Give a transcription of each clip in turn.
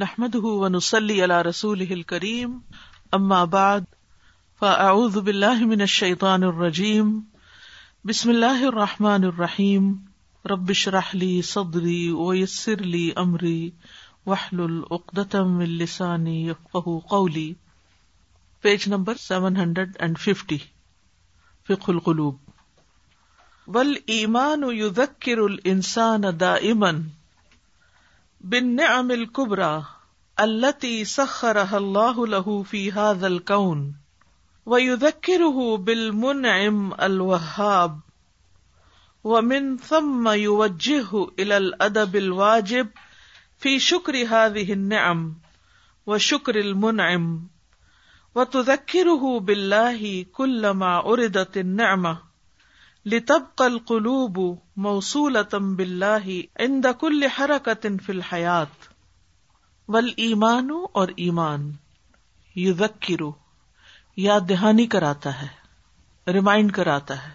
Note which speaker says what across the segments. Speaker 1: نحمد ہُون سلی اللہ رسول کریم اما فاعوذ فب من شیطان الرجیم بسم اللہ الرحمٰن الرحیم ربش راہلی سعودی اویسرلی امری وحل الاقدم کونڈریڈ اینڈ ففٹی فکلوب ولی ایمانسان الانسان دائما بالنعم الكبرى التي سخرها الله له في هذا الكون ويذكره بالمنعم الوهاب ومن ثم يوجهه الى الادب الواجب في شكر هذه النعم وشكر المنعم وتذكره بالله كلما اردت النعمه لتب کل قلوب موصول اتم بلّی ان دکل حرکت ان فی الحیات ول ایمان اور ایمان یو ذکر یا دہانی کراتا ہے ریمائنڈ کراتا ہے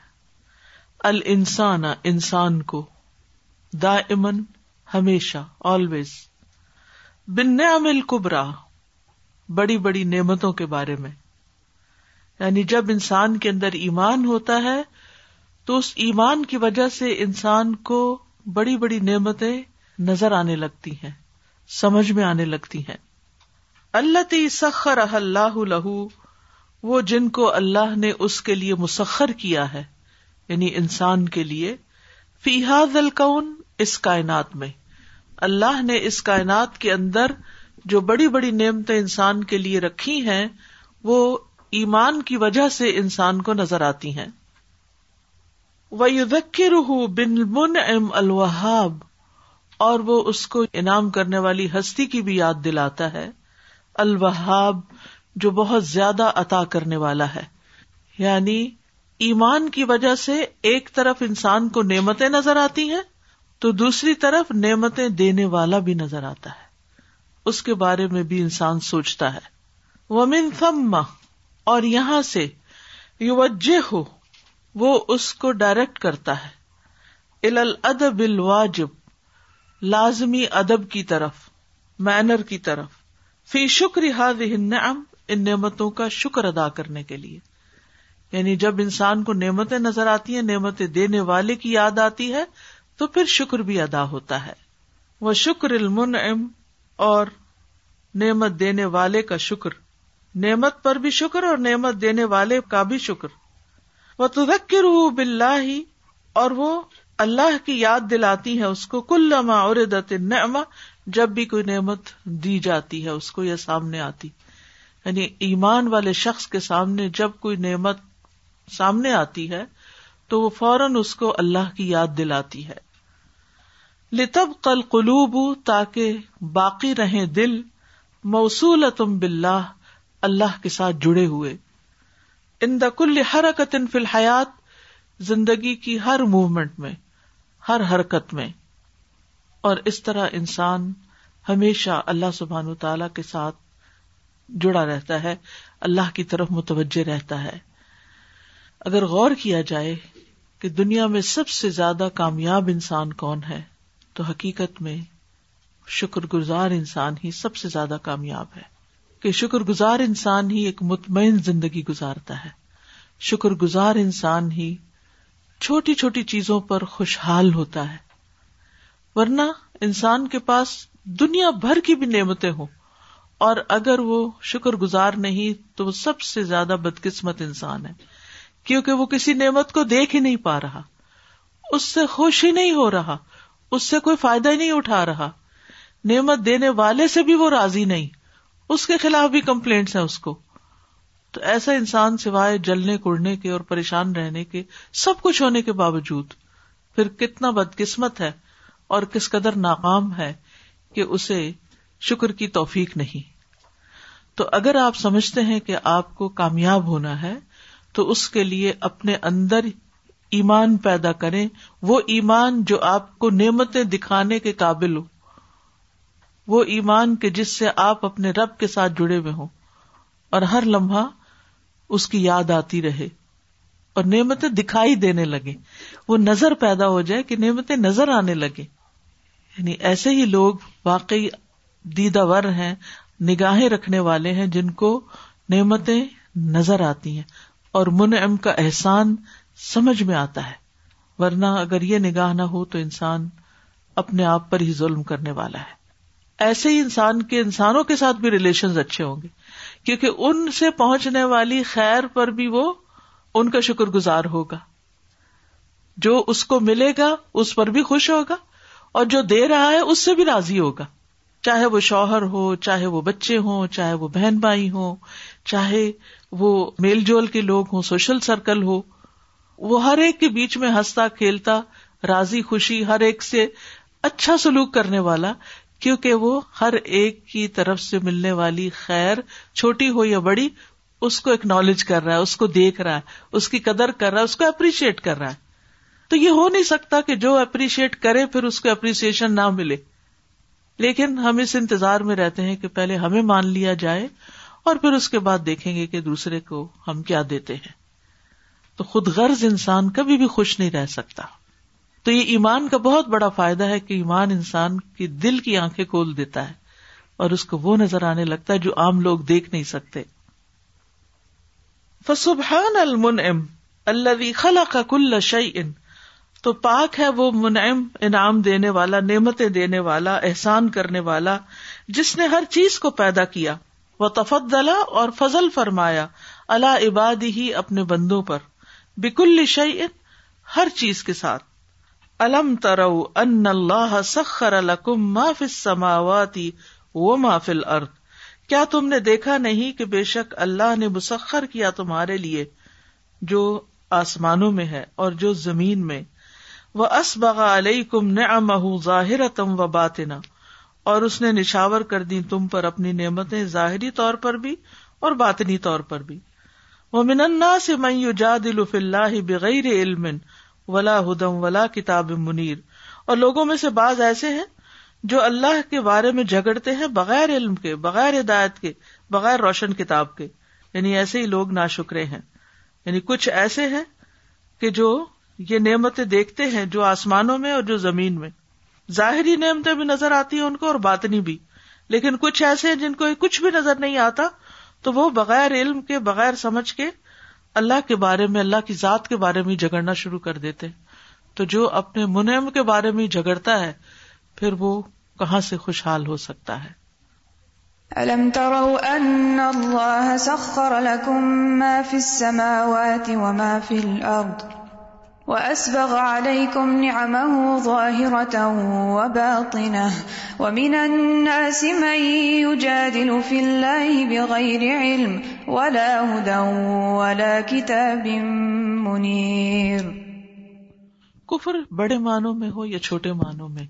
Speaker 1: ال انسان انسان کو دا امن ہمیشہ آلویز بن عمل کبرا بڑی بڑی نعمتوں کے بارے میں یعنی جب انسان کے اندر ایمان ہوتا ہے تو اس ایمان کی وجہ سے انسان کو بڑی بڑی نعمتیں نظر آنے لگتی ہیں سمجھ میں آنے لگتی ہیں اللہ تی سخر اللہ لہو وہ جن کو اللہ نے اس کے لیے مسخر کیا ہے یعنی انسان کے لیے فیحاد القن اس کائنات میں اللہ نے اس کائنات کے اندر جو بڑی بڑی نعمتیں انسان کے لیے رکھی ہیں وہ ایمان کی وجہ سے انسان کو نظر آتی ہیں وہ دک بن بن ام الحاب اور وہ اس کو انعام کرنے والی ہستی کی بھی یاد دلاتا ہے الوہاب جو بہت زیادہ عطا کرنے والا ہے یعنی ایمان کی وجہ سے ایک طرف انسان کو نعمتیں نظر آتی ہیں تو دوسری طرف نعمتیں دینے والا بھی نظر آتا ہے اس کے بارے میں بھی انسان سوچتا ہے وہ منفم اور یہاں سے یوجہ ہو وہ اس کو ڈائریکٹ کرتا ہے ال ادب الواجب لازمی ادب کی طرف مینر کی طرف فی شکر ہاد ان نعمتوں کا شکر ادا کرنے کے لیے یعنی جب انسان کو نعمتیں نظر آتی ہیں نعمتیں دینے والے کی یاد آتی ہے تو پھر شکر بھی ادا ہوتا ہے وہ شکر المن ام اور نعمت دینے والے کا شکر نعمت پر بھی شکر اور نعمت دینے والے کا بھی شکر وہ تو ذکر بلّہ اور وہ اللہ کی یاد دلاتی ہے اس کو کل لما اور دت جب بھی کوئی نعمت دی جاتی ہے اس کو یا سامنے آتی یعنی ایمان والے شخص کے سامنے جب کوئی نعمت سامنے آتی ہے تو وہ فوراً اس کو اللہ کی یاد دلاتی ہے لتب کل قلوب تاکہ باقی رہے دل موصول تم بلّہ اللہ کے ساتھ جڑے ہوئے ان دقلیہ حرکت الحیات زندگی کی ہر موومنٹ میں ہر حرکت میں اور اس طرح انسان ہمیشہ اللہ سبحان و تعالی کے ساتھ جڑا رہتا ہے اللہ کی طرف متوجہ رہتا ہے اگر غور کیا جائے کہ دنیا میں سب سے زیادہ کامیاب انسان کون ہے تو حقیقت میں شکر گزار انسان ہی سب سے زیادہ کامیاب ہے کہ شکر گزار انسان ہی ایک مطمئن زندگی گزارتا ہے شکر گزار انسان ہی چھوٹی چھوٹی چیزوں پر خوشحال ہوتا ہے ورنہ انسان کے پاس دنیا بھر کی بھی نعمتیں ہوں اور اگر وہ شکر گزار نہیں تو وہ سب سے زیادہ بدقسمت انسان ہے کیونکہ وہ کسی نعمت کو دیکھ ہی نہیں پا رہا اس سے خوش ہی نہیں ہو رہا اس سے کوئی فائدہ ہی نہیں اٹھا رہا نعمت دینے والے سے بھی وہ راضی نہیں اس کے خلاف بھی کمپلینٹس ہیں اس کو تو ایسا انسان سوائے جلنے کوڑنے کے اور پریشان رہنے کے سب کچھ ہونے کے باوجود پھر کتنا بد قسمت ہے اور کس قدر ناکام ہے کہ اسے شکر کی توفیق نہیں تو اگر آپ سمجھتے ہیں کہ آپ کو کامیاب ہونا ہے تو اس کے لیے اپنے اندر ایمان پیدا کریں وہ ایمان جو آپ کو نعمتیں دکھانے کے قابل ہو وہ ایمان کے جس سے آپ اپنے رب کے ساتھ جڑے ہوئے ہوں اور ہر لمحہ اس کی یاد آتی رہے اور نعمتیں دکھائی دینے لگے وہ نظر پیدا ہو جائے کہ نعمتیں نظر آنے لگے یعنی ایسے ہی لوگ واقعی دیدہ ور ہیں نگاہیں رکھنے والے ہیں جن کو نعمتیں نظر آتی ہیں اور منعم کا احسان سمجھ میں آتا ہے ورنہ اگر یہ نگاہ نہ ہو تو انسان اپنے آپ پر ہی ظلم کرنے والا ہے ایسے ہی انسان کے انسانوں کے ساتھ بھی ریلیشن اچھے ہوں گے کیونکہ ان سے پہنچنے والی خیر پر بھی وہ ان کا شکر گزار ہوگا جو اس کو ملے گا اس پر بھی خوش ہوگا اور جو دے رہا ہے اس سے بھی راضی ہوگا چاہے وہ شوہر ہو چاہے وہ بچے ہوں چاہے وہ بہن بھائی ہوں چاہے وہ میل جول کے لوگ ہوں سوشل سرکل ہو وہ ہر ایک کے بیچ میں ہنستا کھیلتا راضی خوشی ہر ایک سے اچھا سلوک کرنے والا کیونکہ وہ ہر ایک کی طرف سے ملنے والی خیر چھوٹی ہو یا بڑی اس کو اکنالج کر رہا ہے اس کو دیکھ رہا ہے اس کی قدر کر رہا ہے اس کو اپریشیٹ کر رہا ہے تو یہ ہو نہیں سکتا کہ جو اپریشیٹ کرے پھر اس کو اپریشیشن نہ ملے لیکن ہم اس انتظار میں رہتے ہیں کہ پہلے ہمیں مان لیا جائے اور پھر اس کے بعد دیکھیں گے کہ دوسرے کو ہم کیا دیتے ہیں تو خود غرض انسان کبھی بھی خوش نہیں رہ سکتا تو یہ ایمان کا بہت بڑا فائدہ ہے کہ ایمان انسان کی دل کی آنکھیں کھول دیتا ہے اور اس کو وہ نظر آنے لگتا ہے جو عام لوگ دیکھ نہیں سکتے فسبحان تو پاک ہے وہ منعم انعام دینے والا نعمتیں دینے والا احسان کرنے والا جس نے ہر چیز کو پیدا کیا وہ اور فضل فرمایا اللہ عبادی ہی اپنے بندوں پر بیکل شعیل ہر چیز کے ساتھ الم تر اللہ سخر ما ما کیا تم نے دیکھا نہیں کہ بے شک اللہ نے مسخر کیا تمہارے لیے جو آسمانوں میں ہے اور جو زمین میں وہ بغا علیہ کم نے ظاہر تم و باطنا اور اس نے نشاور کر دی تم پر اپنی نعمتیں ظاہری طور پر بھی اور باطنی طور پر بھی وہ منہ سے میو جا دل فل بغیر علم ولا ہدم ولا کتاب منیر اور لوگوں میں سے بعض ایسے ہیں جو اللہ کے بارے میں جھگڑتے ہیں بغیر علم کے بغیر ہدایت کے بغیر روشن کتاب کے یعنی ایسے ہی لوگ نا شکرے ہیں یعنی کچھ ایسے ہیں کہ جو یہ نعمتیں دیکھتے ہیں جو آسمانوں میں اور جو زمین میں ظاہری نعمتیں بھی نظر آتی ہیں ان کو اور باطنی بھی لیکن کچھ ایسے ہیں جن کو کچھ بھی نظر نہیں آتا تو وہ بغیر علم کے بغیر سمجھ کے اللہ کے بارے میں اللہ کی ذات کے بارے میں جھگڑنا شروع کر دیتے تو جو اپنے منعم کے بارے میں جھگڑتا ہے پھر وہ کہاں سے خوشحال ہو سکتا ہے
Speaker 2: أَلَمْ تَرَوْا أَنَّ اللَّهَ سَخَّرَ لَكُمْ مَا فِي السَّمَاوَاتِ وَمَا فِي الْأَرْضِ وأسبغ عليكم نعمه ظاهرة وباطنة ومن الناس من يجادل في الله بغير علم ولا هدى ولا كتاب منير
Speaker 1: کفر بڑے معنوں میں ہو یا چھوٹے معنوں میں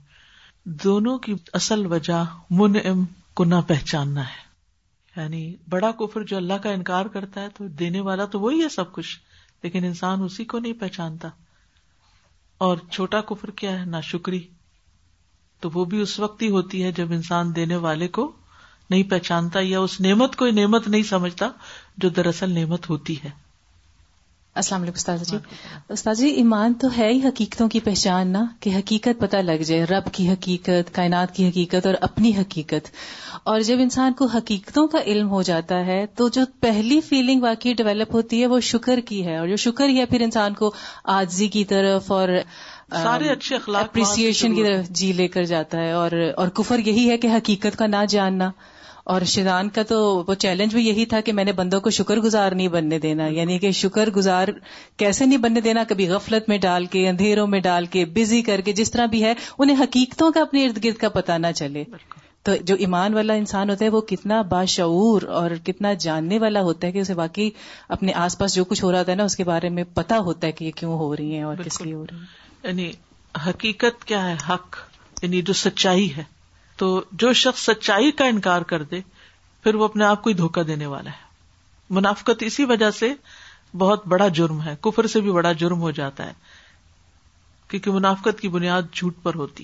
Speaker 1: دونوں کی اصل وجہ منعم کو نہ پہچاننا ہے یعنی بڑا کفر جو اللہ کا انکار کرتا ہے تو دینے والا تو وہی ہے سب کچھ لیکن انسان اسی کو نہیں پہچانتا اور چھوٹا کفر کیا ہے ناشکری تو وہ بھی اس وقت ہی ہوتی ہے جب انسان دینے والے کو نہیں پہچانتا یا اس نعمت کو نعمت نہیں سمجھتا جو دراصل نعمت ہوتی ہے
Speaker 3: السلام علیکم استاد جی استاد جی ایمان تو ہے ہی حقیقتوں کی پہچان نا کہ حقیقت پتہ لگ جائے رب کی حقیقت کائنات کی حقیقت اور اپنی حقیقت اور جب انسان کو حقیقتوں کا علم ہو جاتا ہے تو جو پہلی فیلنگ واقعی ڈیولپ ہوتی ہے وہ شکر کی ہے اور جو شکر ہی ہے پھر انسان کو آجزی کی طرف اور
Speaker 1: سارے اچھے اخلاق اپریسیشن کی
Speaker 3: طرف جی لے کر جاتا ہے اور اور کفر یہی ہے کہ حقیقت کا نہ جاننا اور شیزان کا تو وہ چیلنج بھی یہی تھا کہ میں نے بندوں کو شکر گزار نہیں بننے دینا یعنی کہ شکر گزار کیسے نہیں بننے دینا کبھی غفلت میں ڈال کے اندھیروں میں ڈال کے بزی کر کے جس طرح بھی ہے انہیں حقیقتوں کا اپنے ارد گرد کا پتہ نہ چلے تو جو ایمان والا انسان ہوتا ہے وہ کتنا باشعور اور کتنا جاننے والا ہوتا ہے کہ اسے واقعی اپنے آس پاس جو کچھ ہو رہا تھا نا اس کے بارے میں پتا ہوتا ہے کہ یہ کیوں ہو رہی
Speaker 1: ہے اور کس لیے ہو رہی یعنی حقیقت کیا ہے حق یعنی جو سچائی ہے تو جو شخص سچائی کا انکار کر دے پھر وہ اپنے آپ کو ہی دھوکہ دینے والا ہے منافقت اسی وجہ سے بہت بڑا جرم ہے کفر سے بھی بڑا جرم ہو جاتا ہے کیونکہ منافقت کی بنیاد جھوٹ پر ہوتی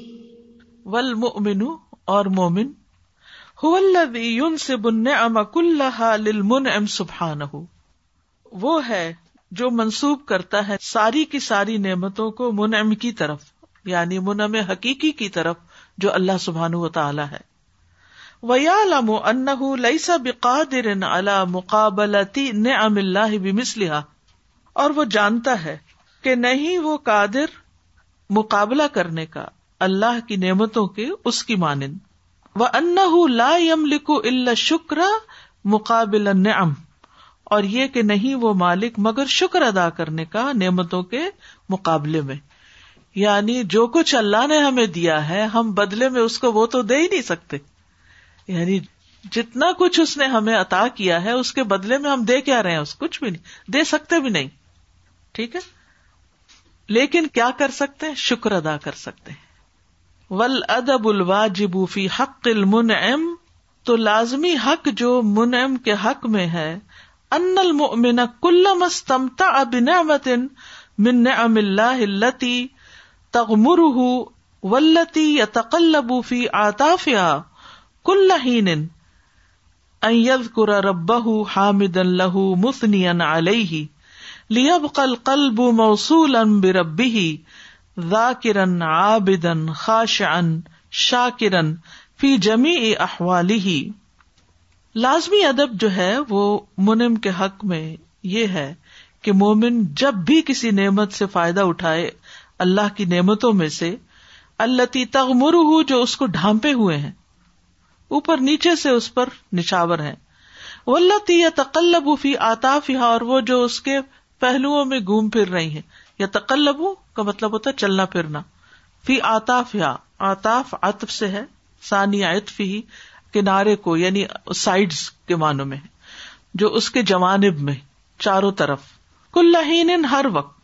Speaker 1: ول مومن اور مومن ہُون سے بن للمن ام سبحان وہ ہے جو منسوب کرتا ہے ساری کی ساری نعمتوں کو منعم کی طرف یعنی منعم حقیقی کی طرف جو اللہ سبحان و تعالی ہے ویالم انہ لئیسا بقادر على مقابلتی نعم اللہ بمثلها اور وہ جانتا ہے کہ نہیں وہ قادر مقابلہ کرنے کا اللہ کی نعمتوں کے اس کی مانند وہ ان لا یم لکھو اللہ شکر مقابل نعم اور یہ کہ نہیں وہ مالک مگر شکر ادا کرنے کا نعمتوں کے مقابلے میں یعنی جو کچھ اللہ نے ہمیں دیا ہے ہم بدلے میں اس کو وہ تو دے ہی نہیں سکتے یعنی جتنا کچھ اس نے ہمیں عطا کیا ہے اس کے بدلے میں ہم دے کیا رہے ہیں اس کچھ بھی نہیں دے سکتے بھی نہیں ٹھیک ہے لیکن کیا کر سکتے ہیں شکر ادا کر سکتے ہیں ول ادب الواجب فی حق المنعم تو لازمی حق جو منعم کے حق میں ہے ان المؤمن کل مستمتع بنعمت من نعم اللہ التي تغمره والتي يتقلب في عطافها كل حين ان يذكر ربه حامدا له مثنيا عليه ليبقى القلب موصولا بربه ذاکرن آبدن خاش ان شا کرن فی جمی احوالی ہی لازمی ادب جو ہے وہ منم کے حق میں یہ ہے کہ مومن جب بھی کسی نعمت سے فائدہ اٹھائے اللہ کی نعمتوں میں سے اللہ تغمر جو اس کو ڈھانپے ہوئے ہیں اوپر نیچے سے اس پر نشاور ہیں وہ اللہ یا تقلب فی آتافی اور وہ جو اس کے پہلوؤں میں گھوم پھر رہی ہیں یا ہوں کا مطلب ہوتا ہے چلنا پھرنا فی آتاف یا آتاف عطف سے ہے سانی عطف ہی کنارے کو یعنی سائڈ کے معنوں میں جو اس کے جوانب میں چاروں طرف کلین ہر وقت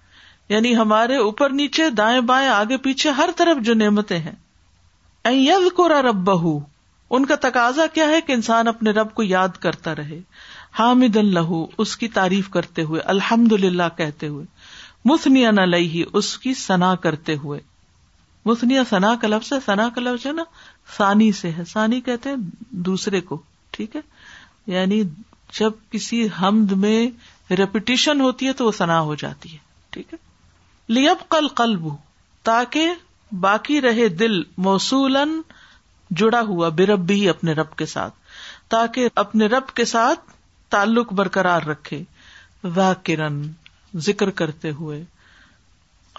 Speaker 1: یعنی ہمارے اوپر نیچے دائیں بائیں آگے پیچھے ہر طرف جو نعمتیں ہیں یز کو رب بہ ان کا تقاضا کیا ہے کہ انسان اپنے رب کو یاد کرتا رہے حامد اللہ اس کی تعریف کرتے ہوئے الحمد للہ کہتے ہوئے مسنیا نہ لئی اس کی سنا کرتے ہوئے مسنیا سنا لفظ ہے سنا کا لفظ ہے نا سانی سے ہے سانی کہتے ہیں دوسرے کو ٹھیک ہے یعنی جب کسی حمد میں ریپیٹیشن ہوتی ہے تو وہ سنا ہو جاتی ہے ٹھیک ہے لیب کل قلب تاکہ باقی رہے دل موصول جڑا ہوا بے رب بھی اپنے رب کے ساتھ تاکہ اپنے رب کے ساتھ تعلق برقرار رکھے ون ذکر کرتے ہوئے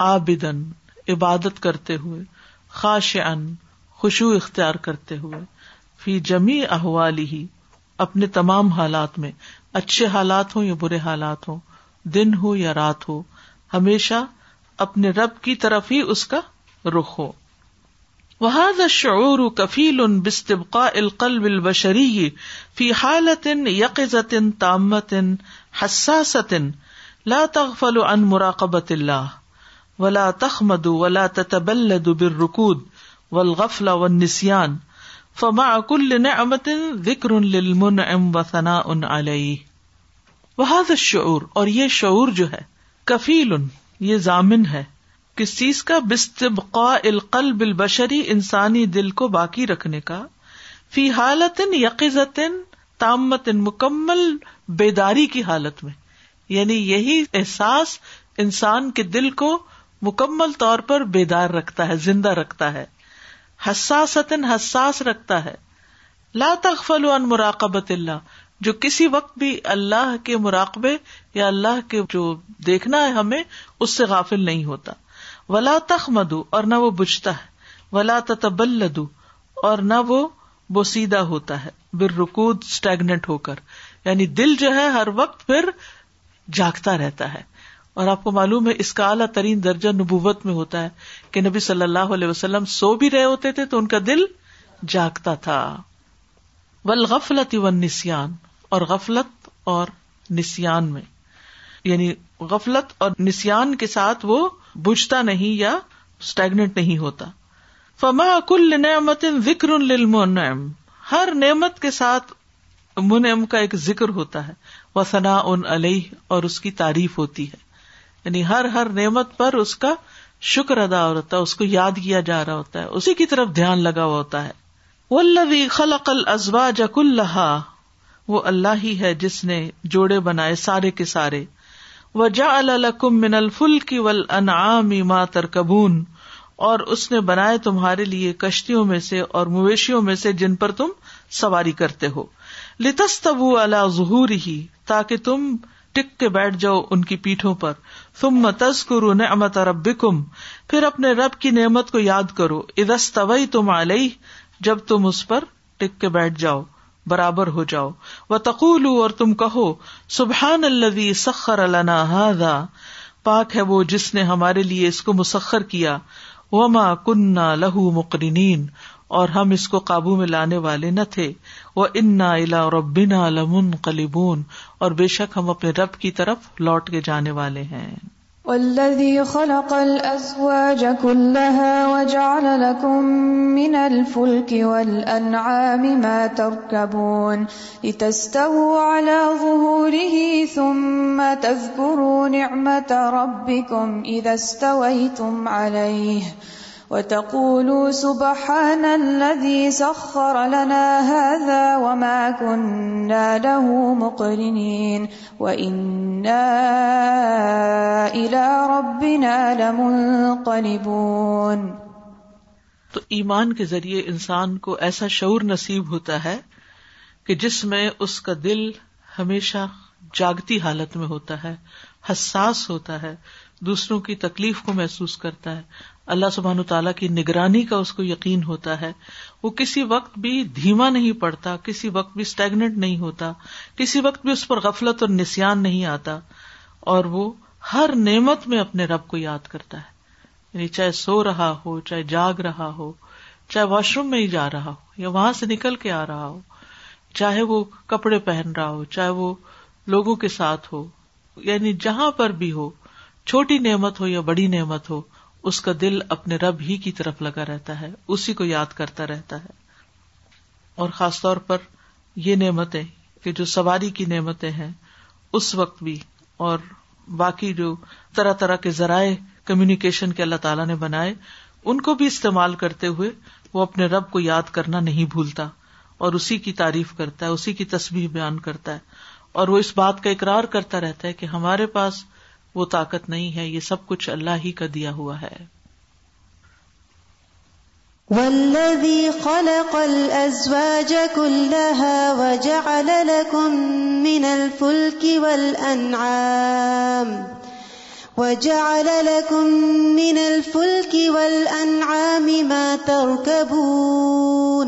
Speaker 1: آبدن عبادت کرتے ہوئے خاش ان خوشو اختیار کرتے ہوئے فی جمی احوالی ہی اپنے تمام حالات میں اچھے حالات ہوں یا برے حالات ہوں دن ہو یا رات ہو ہمیشہ اپنے رب کی طرف ہی اس کا رخ ہو وہاں شعور کفیل ان بستبقا القل بالبشری فی حالت یقین تامتن حساستن لا تغفل عن مراقبت اللہ ولا تخ مدو ولا نعمة ذكر للمنعم وثناء عليه وهذا الشعور ذکر یہ شعور جو ہے کفیل یہ ضامن ہے کس چیز کا بستبقاء القلب البشری انسانی دل کو باقی رکھنے کا فی حالت یقین تامت مکمل بیداری کی حالت میں یعنی یہی احساس انسان کے دل کو مکمل طور پر بیدار رکھتا ہے زندہ رکھتا ہے حساس حساس رکھتا ہے لا تخل مراقبت اللہ جو کسی وقت بھی اللہ کے مراقبے یا اللہ کے جو دیکھنا ہے ہمیں اس سے غافل نہیں ہوتا ولا تخ مدو اور نہ وہ بجھتا ہے ولا تبل لدو اور نہ وہ بوسیدہ ہوتا ہے بر رکود اسٹیگنٹ ہو کر یعنی دل جو ہے ہر وقت پھر جاگتا رہتا ہے اور آپ کو معلوم ہے اس کا اعلیٰ ترین درجہ نبوت میں ہوتا ہے کہ نبی صلی اللہ علیہ وسلم سو بھی رہے ہوتے تھے تو ان کا دل جاگتا تھا ولغفلت ون نسان اور غفلت اور نسان میں یعنی غفلت اور نسان کے ساتھ وہ بجھتا نہیں یا اسٹیگنٹ نہیں ہوتا فما کل نعمت ذکر للمنعم ہر نعمت کے ساتھ منعم کا ایک ذکر ہوتا ہے وسنا ان علیہ اور اس کی تعریف ہوتی ہے یعنی ہر ہر نعمت پر اس کا شکر ادا رہتا ہے اس کو یاد کیا جا رہا ہوتا ہے اسی کی طرف دھیان لگا ہوا ہوتا ہے اللہ اللہ وہ ہی ہے جس نے جوڑے بنائے سارے کے سارے جا الکم من الفل کی ول انعام ما ترکبون اور اس نے بنائے تمہارے لیے کشتیوں میں سے اور مویشیوں میں سے جن پر تم سواری کرتے ہو اللہ ظہور ہی تاکہ تم ٹک کے بیٹھ جاؤ ان کی پیٹوں پر تم تمغر امت رب کم پھر اپنے رب کی نعمت کو یاد کرو ادس طوی تم علیہ جب تم اس پر ٹک کے بیٹھ جاؤ برابر ہو جاؤ وہ تقول اور تم کہو سبحان اللہ سخر پاک ہے وہ جس نے ہمارے لیے اس کو مسخر کیا وما کنہ لہو مقرنين اور ہم اس کو قابو میں لانے والے نہ تھے व इन्ना ربنا रबिना लमुन कलिबून और बेशक हम अपने रब की तरफ लौट के जाने वाले हैं
Speaker 2: والذي خلق الأزواج كلها وجعل لكم من الفلك والأنعام ما تركبون لتستووا على ظهوره ثم تذكروا نعمة ربكم إذا استويتم عليه ۖ وتقولوا سبحان الذي سخر لنا هذا وما كنا له مقرنين وإنا إلى ربنا لمنقلبون تو
Speaker 1: ایمان کے ذریعے انسان کو ایسا شعور نصیب ہوتا ہے کہ جس میں اس کا دل ہمیشہ جاگتی حالت میں ہوتا ہے حساس ہوتا ہے دوسروں کی تکلیف کو محسوس کرتا ہے اللہ سبحان تعالیٰ کی نگرانی کا اس کو یقین ہوتا ہے وہ کسی وقت بھی دھیما نہیں پڑتا کسی وقت بھی اسٹیگنٹ نہیں ہوتا کسی وقت بھی اس پر غفلت اور نسان نہیں آتا اور وہ ہر نعمت میں اپنے رب کو یاد کرتا ہے یعنی چاہے سو رہا ہو چاہے جاگ رہا ہو چاہے واش روم میں ہی جا رہا ہو یا وہاں سے نکل کے آ رہا ہو چاہے وہ کپڑے پہن رہا ہو چاہے وہ لوگوں کے ساتھ ہو یعنی جہاں پر بھی ہو چھوٹی نعمت ہو یا بڑی نعمت ہو اس کا دل اپنے رب ہی کی طرف لگا رہتا ہے اسی کو یاد کرتا رہتا ہے اور خاص طور پر یہ نعمتیں کہ جو سواری کی نعمتیں ہیں اس وقت بھی اور باقی جو طرح طرح کے ذرائع کمیونیکیشن کے اللہ تعالی نے بنائے ان کو بھی استعمال کرتے ہوئے وہ اپنے رب کو یاد کرنا نہیں بھولتا اور اسی کی تعریف کرتا ہے اسی کی تصویر بیان کرتا ہے اور وہ اس بات کا اقرار کرتا رہتا ہے کہ ہمارے پاس وہ طاقت نہیں ہے یہ سب کچھ اللہ ہی کا دیا ہوا ہے
Speaker 2: ولوی خلق قل كلها وجعل لكم من الفلك فل وجعل لكم من الفلك منل ما تركبون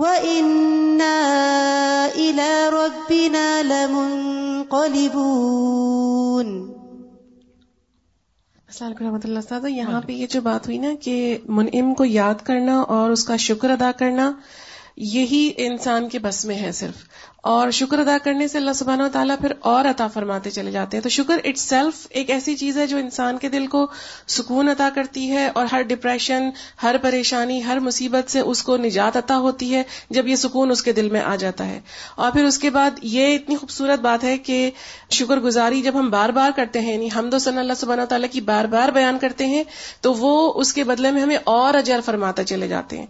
Speaker 2: وَإِنَّا إِلَى رَبِّنَا لَمُنْقَلِبُونَ
Speaker 3: السلام علیکم رحمۃ اللہ صاحب یہاں پہ یہ جو بات ہوئی نا کہ منعم کو یاد
Speaker 2: کرنا اور اس کا شکر ادا کرنا یہی انسان کے بس میں ہے
Speaker 3: صرف اور شکر ادا کرنے سے اللہ سبحانہ و تعالیٰ پھر اور عطا فرماتے چلے جاتے ہیں تو شکر اٹ سیلف ایک ایسی چیز ہے جو انسان کے دل کو سکون عطا کرتی ہے اور ہر ڈپریشن ہر پریشانی ہر مصیبت سے اس کو نجات عطا ہوتی ہے جب یہ سکون اس کے دل میں آ جاتا ہے اور پھر اس کے بعد یہ اتنی خوبصورت بات ہے کہ شکر گزاری جب ہم بار بار کرتے ہیں یعنی ہم دو صلی اللہ سبحانہ و تعالیٰ کی بار بار بیان کرتے ہیں تو وہ اس کے بدلے میں ہمیں اور اجر فرماتے چلے جاتے ہیں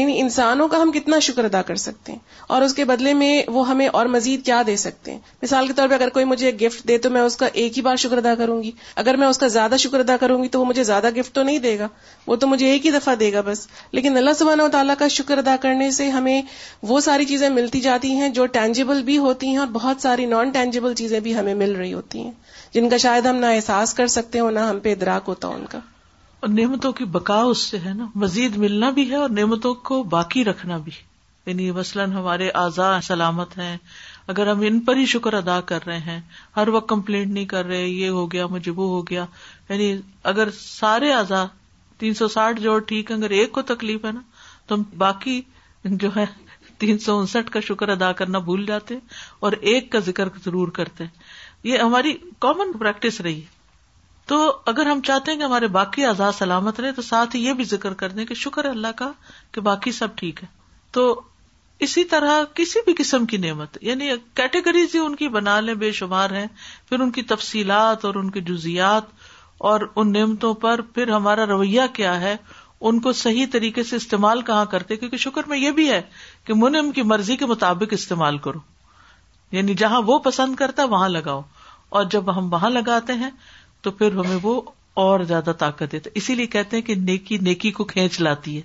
Speaker 3: یعنی انسانوں کا ہم کتنا شکر ادا کر سکتے ہیں اور اس کے بدلے میں وہ ہمیں اور مزید کیا دے سکتے ہیں مثال کے طور پہ اگر کوئی مجھے گفٹ دے تو میں اس کا ایک ہی بار شکر ادا کروں گی اگر میں اس کا زیادہ شکر ادا کروں گی تو وہ مجھے زیادہ گفٹ تو نہیں دے گا وہ تو مجھے ایک ہی دفعہ دے گا بس لیکن اللہ سبحانہ و تعالیٰ کا شکر ادا کرنے سے ہمیں وہ ساری چیزیں ملتی جاتی ہیں جو ٹینجیبل بھی ہوتی ہیں اور بہت ساری نان ٹینجیبل چیزیں بھی ہمیں مل رہی ہوتی ہیں جن کا شاید ہم نہ احساس کر سکتے ہو نہ ہم پہ ادراک ہوتا ان کا اور نعمتوں کی
Speaker 1: بکا اس سے ہے نا مزید ملنا بھی ہے اور نعمتوں کو باقی رکھنا بھی یعنی مثلاً ہمارے اعضاء سلامت ہیں اگر ہم ان پر ہی شکر ادا کر رہے ہیں ہر وقت کمپلینٹ نہیں کر رہے یہ ہو گیا مجھے وہ ہو گیا یعنی اگر سارے اعضاء تین سو ساٹھ جوڑ ٹھیک ہے اگر ایک کو تکلیف ہے نا تو ہم باقی جو ہے تین سو انسٹھ کا شکر ادا کرنا بھول جاتے اور ایک کا ذکر ضرور کرتے یہ ہماری کامن پریکٹس رہی تو اگر ہم چاہتے ہیں کہ ہمارے باقی آزاد سلامت رہے تو ساتھ ہی یہ بھی ذکر کر دیں کہ شکر اللہ کا کہ باقی سب ٹھیک ہے تو اسی طرح کسی بھی قسم کی نعمت یعنی کیٹیگریز ہی ان کی بنا لیں بے شمار ہیں پھر ان کی تفصیلات اور ان کی جزیات اور ان نعمتوں پر پھر ہمارا رویہ کیا ہے ان کو صحیح طریقے سے استعمال کہاں کرتے کیونکہ شکر میں یہ بھی ہے کہ منم کی مرضی کے مطابق استعمال کرو یعنی جہاں وہ پسند کرتا ہے وہاں لگاؤ اور جب ہم وہاں لگاتے ہیں تو پھر ہمیں وہ اور زیادہ طاقت دیتا اسی لیے کہتے ہیں کہ نیکی نیکی کو کھینچ لاتی ہے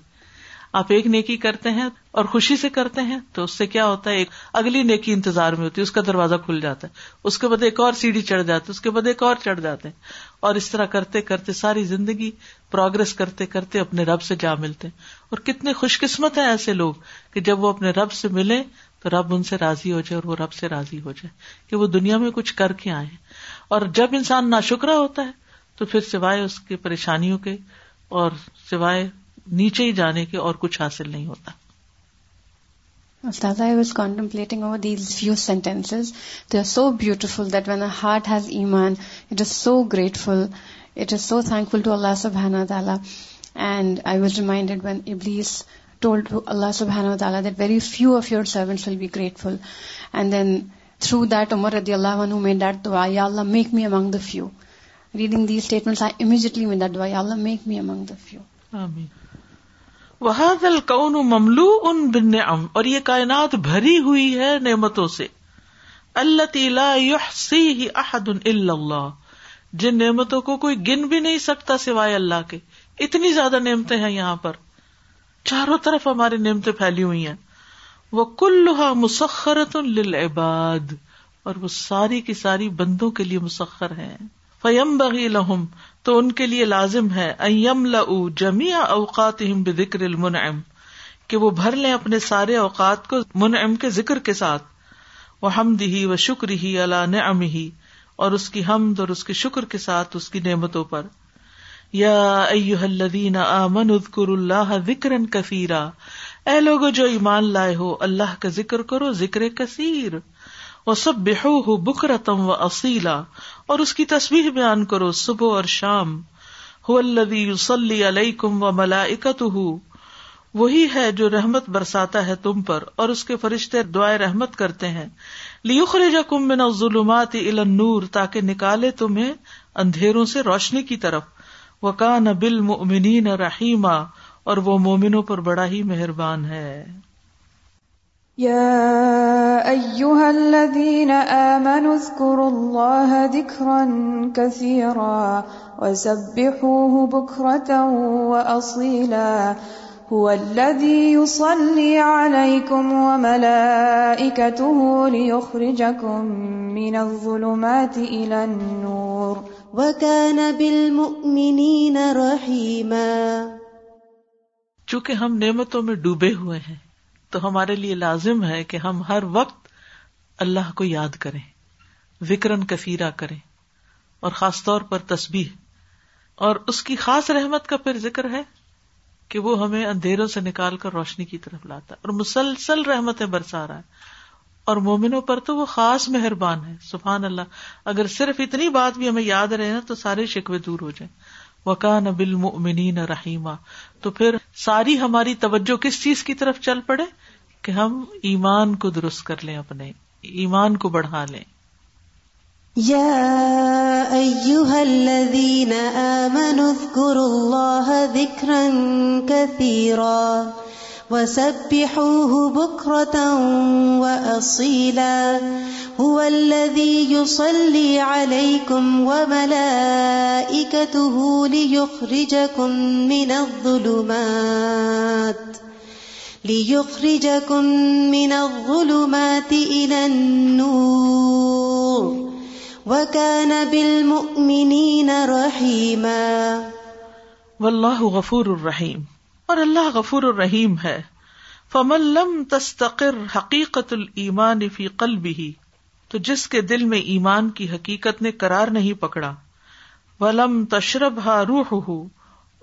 Speaker 1: آپ ایک نیکی کرتے ہیں اور خوشی سے کرتے ہیں تو اس سے کیا ہوتا ہے ایک اگلی نیکی انتظار میں ہوتی ہے اس کا دروازہ کھل جاتا ہے اس کے بعد ایک اور سیڑھی چڑھ جاتی ہے اس کے بعد ایک اور چڑھ جاتے ہیں اور اس طرح کرتے کرتے ساری زندگی پروگرس کرتے کرتے اپنے رب سے جا ملتے ہیں اور کتنے خوش قسمت ہیں ایسے لوگ کہ جب وہ اپنے رب سے ملے تو رب ان سے راضی ہو جائے اور وہ رب سے راضی ہو جائے کہ وہ دنیا میں کچھ کر کے آئے اور جب انسان نا ہوتا ہے تو پھر سوائے اس کے پریشانیوں کے اور سوائے नीचे ही जाने के और I
Speaker 4: was contemplating over these few sentences. They are so beautiful that when a heart has iman, it is so grateful. It is so thankful to Allah subhanahu wa ta'ala. And I was reminded when Iblis told Allah subhanahu wa ta'ala that very few of your servants will be grateful. And then through that, Umar radiallahu anhu made that dua, Ya Allah, make me among the few. Reading these statements, I immediately made that dua, Ya Allah, make me among the few.
Speaker 1: Ameen. وہ دل کون مملو ان بن ام اور یہ کائنات بھری ہوئی ہے نعمتوں سے اللہ تیلا سی ہی احد اللہ جن نعمتوں کو کوئی گن بھی نہیں سکتا سوائے اللہ کے اتنی زیادہ نعمتیں ہیں یہاں پر چاروں طرف ہماری نعمتیں پھیلی ہوئی ہیں وہ کلحا مسخرت للعباد اور وہ ساری کی ساری بندوں کے لیے مسخر ہیں فیم بغی لہم تو ان کے لیے لازم ہے اوقات کہ وہ بھر لیں اپنے سارے اوقات کو منعم کے ذکر کے ساتھ وہ ہی و شکر ہی اللہ نے ام ہی اور اس کی حمد اور اس کے شکر کے ساتھ اس کی نعمتوں پر یا یادین امن ادر اللہ ذکر کثیرا اے لوگ جو ایمان لائے ہو اللہ کا ذکر کرو ذکر کثیر وہ سب بےحو حو ہُخرتم و اصیلا اور اس کی تصویر بیان کرو صبح اور شام ہو اللہ علیہ کم و ملاکت وہی ہے جو رحمت برساتا ہے تم پر اور اس کے فرشتے دعائیں رحمت کرتے ہیں لیو خلجا کم ظلمات نور تاکہ نکالے تمہیں اندھیروں سے روشنی کی طرف و کا نہ بل مومنین رحیمہ اور وہ مومنوں پر بڑا ہی مہربان ہے
Speaker 2: يا أيها الذين آمنوا اذكروا الله ذكرا كثيرا وسبحوه بكرة وأصيلا هو الذي يصلي عليكم وملائكته ليخرجكم من الظلمات إلى النور وكان بالمؤمنين رحيما
Speaker 1: چونکہ ہم نعمتوں میں ڈوبے ہوئے ہیں تو ہمارے لیے لازم ہے کہ ہم ہر وقت اللہ کو یاد کریں وکرن کثیرہ کریں اور خاص طور پر تسبیح اور اس کی خاص رحمت کا پھر ذکر ہے کہ وہ ہمیں اندھیروں سے نکال کر روشنی کی طرف لاتا ہے اور مسلسل رحمتیں برسا رہا ہے اور مومنوں پر تو وہ خاص مہربان ہے سبحان اللہ اگر صرف اتنی بات بھی ہمیں یاد رہے نا تو سارے شکوے دور ہو جائیں وکان بلین رحیما تو پھر ساری ہماری توجہ کس چیز کی طرف چل پڑے کہ ہم ایمان کو درست کر لیں اپنے ایمان کو بڑھا لیں
Speaker 2: یا اذکروا اللہ گرو دکھ وسبحوه بكرة وأصيلا هو الذي يصلي عليكم وملائكته ليخرجكم من الظلمات ليخرجكم من الظلمات إلى النور وكان بالمؤمنين رحيما
Speaker 1: والله غفور رحيم اور اللہ غفور الرحیم ہے لم تستقر حقیقت المان فی قلبی تو جس کے دل میں ایمان کی حقیقت نے کرار نہیں پکڑا ولم تشرب ہا روح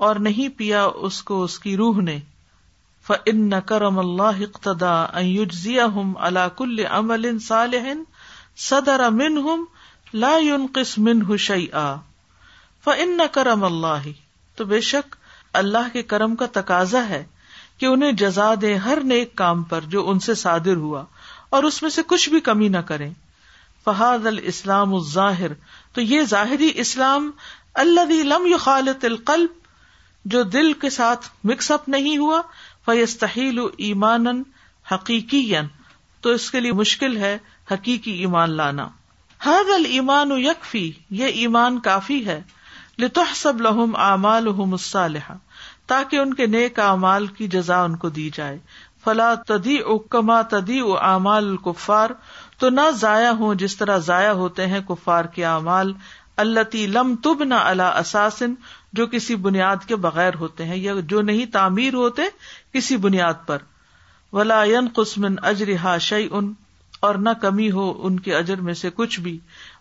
Speaker 1: اور نہیں پیا اس کو اس کی روح نے فن نہ کرم اللہ اقتدا ہم اللہ کل صالح صدر امن ہم لا قسم فن کرم اللہ تو بے شک اللہ کے کرم کا تقاضا ہے کہ انہیں جزا دے ہر نیک کام پر جو ان سے صادر ہوا اور اس میں سے کچھ بھی کمی نہ کرے فہاد الاسلام الظاہر تو یہ ظاہری اسلام اللہ لم خالت القلب جو دل کے ساتھ مکس اپ نہیں ہوا فیستحیل ایمان حقیقی تو اس کے لیے مشکل ہے حقیقی ایمان لانا حاد المان یکفی یہ ایمان کافی ہے لتحسب سب لہم امالحم اسالح تاکہ ان کے نیک اعمال کی جزا ان کو دی جائے فلا تدی اکما تدی اعمال کفار تو نہ ضائع ہوں جس طرح ضائع ہوتے ہیں کفار کے اعمال التی لم تب نہ اللہ اساسن جو کسی بنیاد کے بغیر ہوتے ہیں یا جو نہیں تعمیر ہوتے کسی بنیاد پر قسمن اجر اجرحا شعی ان اور نہ کمی ہو ان کے اجر میں سے کچھ بھی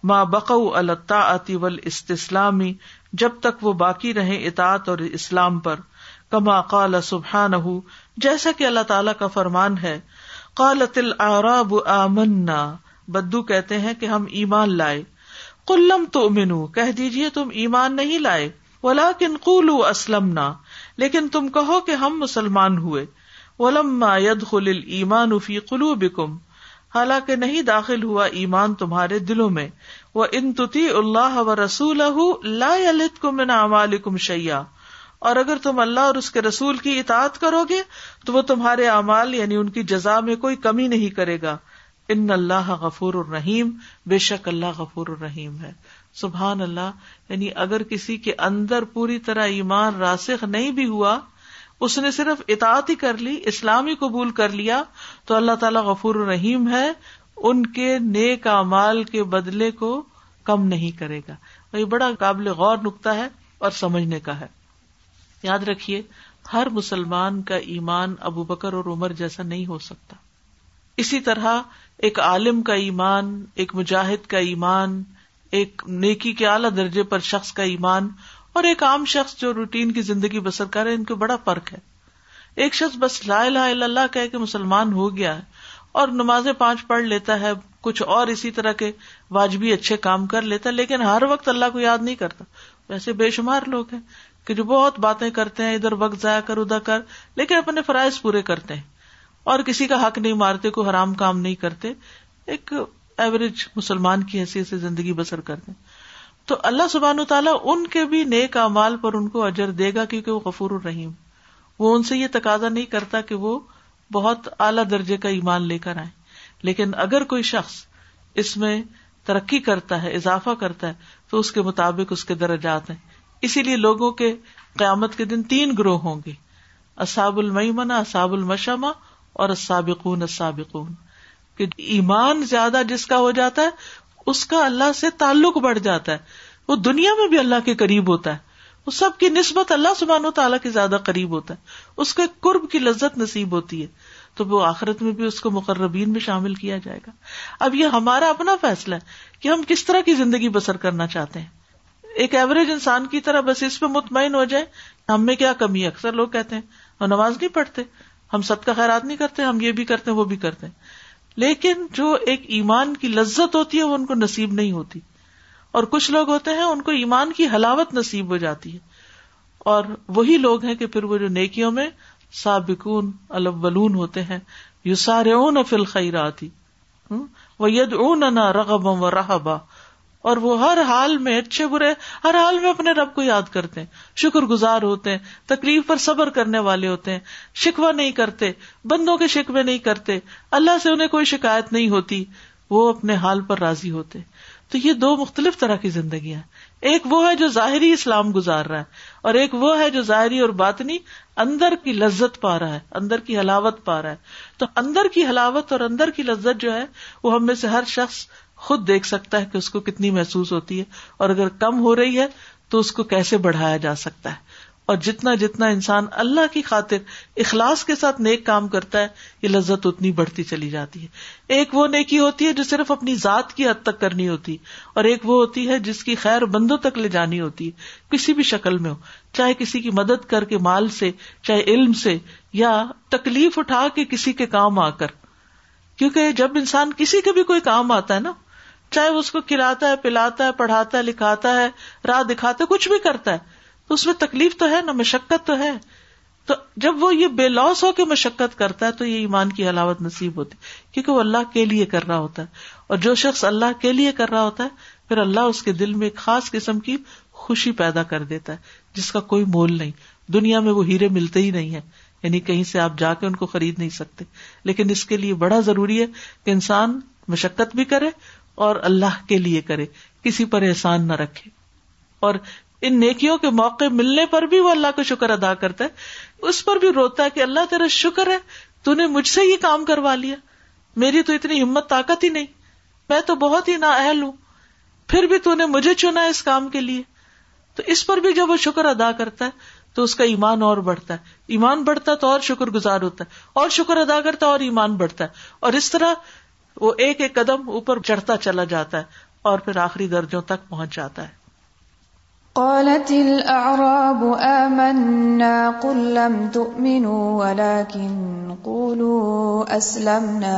Speaker 1: ماں بقو الطاعتی استسلامی جب تک وہ باقی رہے اطاط اور اسلام پر کما کال سبحان جیسا کہ اللہ تعالیٰ کا فرمان ہے کال تل آمنا بدو کہتے ہیں کہ ہم ایمان لائے کلم تو مین کہہ دیجیے تم ایمان نہیں لائے ولا کن قلو اسلم لیکن تم کہو کہ ہم مسلمان ہوئے ولما ید خل ایمان افی کلو بکم حالانکہ نہیں داخل ہوا ایمان تمہارے دلوں میں وہ انت اللہ و رسول ہُو اللہ کم شیا اور اگر تم اللہ اور اس کے رسول کی اطاعت کرو گے تو وہ تمہارے اعمال یعنی ان کی جزا میں کوئی کمی نہیں کرے گا ان اللہ غفور الرحیم بے شک اللہ غفور الرحیم ہے سبحان اللہ یعنی اگر کسی کے اندر پوری طرح ایمان راسخ نہیں بھی ہوا اس نے صرف اطاعت ہی کر لی اسلامی قبول کر لیا تو اللہ تعالیٰ غفور الرحیم ہے ان کے نیک اعمال کے بدلے کو کم نہیں کرے گا یہ بڑا قابل غور نکتا ہے اور سمجھنے کا ہے یاد رکھیے ہر مسلمان کا ایمان ابو بکر اور عمر جیسا نہیں ہو سکتا اسی طرح ایک عالم کا ایمان ایک مجاہد کا ایمان ایک نیکی کے اعلی درجے پر شخص کا ایمان اور ایک عام شخص جو روٹین کی زندگی بسر کر بڑا فرق ہے ایک شخص بس لا لا اللہ کے مسلمان ہو گیا ہے اور نماز پانچ پڑھ لیتا ہے کچھ اور اسی طرح کے واجبی اچھے کام کر لیتا ہے لیکن ہر وقت اللہ کو یاد نہیں کرتا ویسے بے شمار لوگ ہیں کہ جو بہت باتیں کرتے ہیں ادھر وقت ضائع کر ادھر کر لیکن اپنے فرائض پورے کرتے ہیں اور کسی کا حق نہیں مارتے کوئی حرام کام نہیں کرتے ایک ایوریج مسلمان کی حیثیت سے زندگی بسر کرتے ہیں تو اللہ سبحان و تعالیٰ ان کے بھی نیک اعمال پر ان کو اجر دے گا کیونکہ وہ غفور الرحیم وہ ان سے یہ تقاضا نہیں کرتا کہ وہ بہت اعلی درجے کا ایمان لے کر آئے لیکن اگر کوئی شخص اس میں ترقی کرتا ہے اضافہ کرتا ہے تو اس کے مطابق اس کے درجات ہیں اسی لیے لوگوں کے قیامت کے دن تین گروہ ہوں گے اصاب المیمنا اصاب المشما اور السابقون کہ ایمان زیادہ جس کا ہو جاتا ہے اس کا اللہ سے تعلق بڑھ جاتا ہے وہ دنیا میں بھی اللہ کے قریب ہوتا ہے وہ سب کی نسبت اللہ سبحان و تعالیٰ کے زیادہ قریب ہوتا ہے اس کے قرب کی لذت نصیب ہوتی ہے تو وہ آخرت میں بھی اس کو مقربین میں شامل کیا جائے گا اب یہ ہمارا اپنا فیصلہ ہے کہ ہم کس طرح کی زندگی بسر کرنا چاہتے ہیں ایک ایوریج انسان کی طرح بس اس پہ مطمئن ہو جائے ہم میں کیا کمی ہے اکثر لوگ کہتے ہیں اور نماز نہیں پڑھتے ہم سب کا خیرات نہیں کرتے ہم یہ بھی کرتے وہ بھی کرتے لیکن جو ایک ایمان کی لذت ہوتی ہے وہ ان کو نصیب نہیں ہوتی اور کچھ لوگ ہوتے ہیں ان کو ایمان کی ہلاوت نصیب ہو جاتی ہے اور وہی لوگ ہیں کہ پھر وہ جو نیکیوں میں سابقون الاولون الب بلون ہوتے ہیں یو سارے اون رغب و رحبا اور وہ ہر حال میں اچھے برے ہر حال میں اپنے رب کو یاد کرتے ہیں شکر گزار ہوتے ہیں تکلیف پر صبر کرنے والے ہوتے ہیں شکوہ نہیں کرتے بندوں کے شکوے نہیں کرتے اللہ سے انہیں کوئی شکایت نہیں ہوتی وہ اپنے حال پر راضی ہوتے تو یہ دو مختلف طرح کی زندگیاں ایک وہ ہے جو ظاہری اسلام گزار رہا ہے اور ایک وہ ہے جو ظاہری اور باطنی اندر کی لذت پا رہا ہے اندر کی حلاوت پا رہا ہے تو اندر کی ہلاوت اور اندر کی لذت جو ہے وہ ہم میں سے ہر شخص خود دیکھ سکتا ہے کہ اس کو کتنی محسوس ہوتی ہے اور اگر کم ہو رہی ہے تو اس کو کیسے بڑھایا جا سکتا ہے اور جتنا جتنا انسان اللہ کی خاطر اخلاص کے ساتھ نیک کام کرتا ہے یہ لذت اتنی بڑھتی چلی جاتی ہے ایک وہ نیکی ہوتی ہے جو صرف اپنی ذات کی حد تک کرنی ہوتی اور ایک وہ ہوتی ہے جس کی خیر بندوں تک لے جانی ہوتی ہے کسی بھی شکل میں ہو چاہے کسی کی مدد کر کے مال سے چاہے علم سے یا تکلیف اٹھا کے کسی کے کام آ کر کیونکہ جب انسان کسی کے بھی کوئی کام آتا ہے نا چاہے وہ اس کو کھلاتا ہے پلاتا ہے پڑھاتا ہے لکھاتا ہے راہ دکھاتا ہے کچھ بھی کرتا ہے تو اس میں تکلیف تو ہے نا مشقت تو ہے تو جب وہ یہ بے لوس ہو کے مشقت کرتا ہے تو یہ ایمان کی حلاوت نصیب ہوتی ہے کیونکہ وہ اللہ کے لیے کر رہا ہوتا ہے اور جو شخص اللہ کے لیے کر رہا ہوتا ہے پھر اللہ اس کے دل میں ایک خاص قسم کی خوشی پیدا کر دیتا ہے جس کا کوئی مول نہیں دنیا میں وہ ہیرے ملتے ہی نہیں ہے یعنی کہیں سے آپ جا کے ان کو خرید نہیں سکتے لیکن اس کے لیے بڑا ضروری ہے کہ انسان مشقت بھی کرے اور اللہ کے لیے کرے کسی پر احسان نہ رکھے اور ان نیکیوں کے موقع ملنے پر بھی وہ اللہ کا شکر ادا کرتا ہے اس پر بھی روتا ہے کہ اللہ تیرا شکر ہے تو نے مجھ سے یہ کام کروا لیا میری تو اتنی ہمت طاقت ہی نہیں میں تو بہت ہی نااہل ہوں پھر بھی تو نے مجھے چنا اس کام کے لیے تو اس پر بھی جب وہ شکر ادا کرتا ہے تو اس کا ایمان اور بڑھتا ہے ایمان بڑھتا ہے تو اور شکر گزار ہوتا ہے اور شکر ادا کرتا ہے اور ایمان بڑھتا ہے اور اس طرح وہ ایک ایک قدم اوپر چڑھتا چلا جاتا ہے اور پھر آخری درجوں تک پہنچ
Speaker 2: جاتا ہے قالت الأعراب آمنا قل لم تؤمنوا ولكن قولوا أسلمنا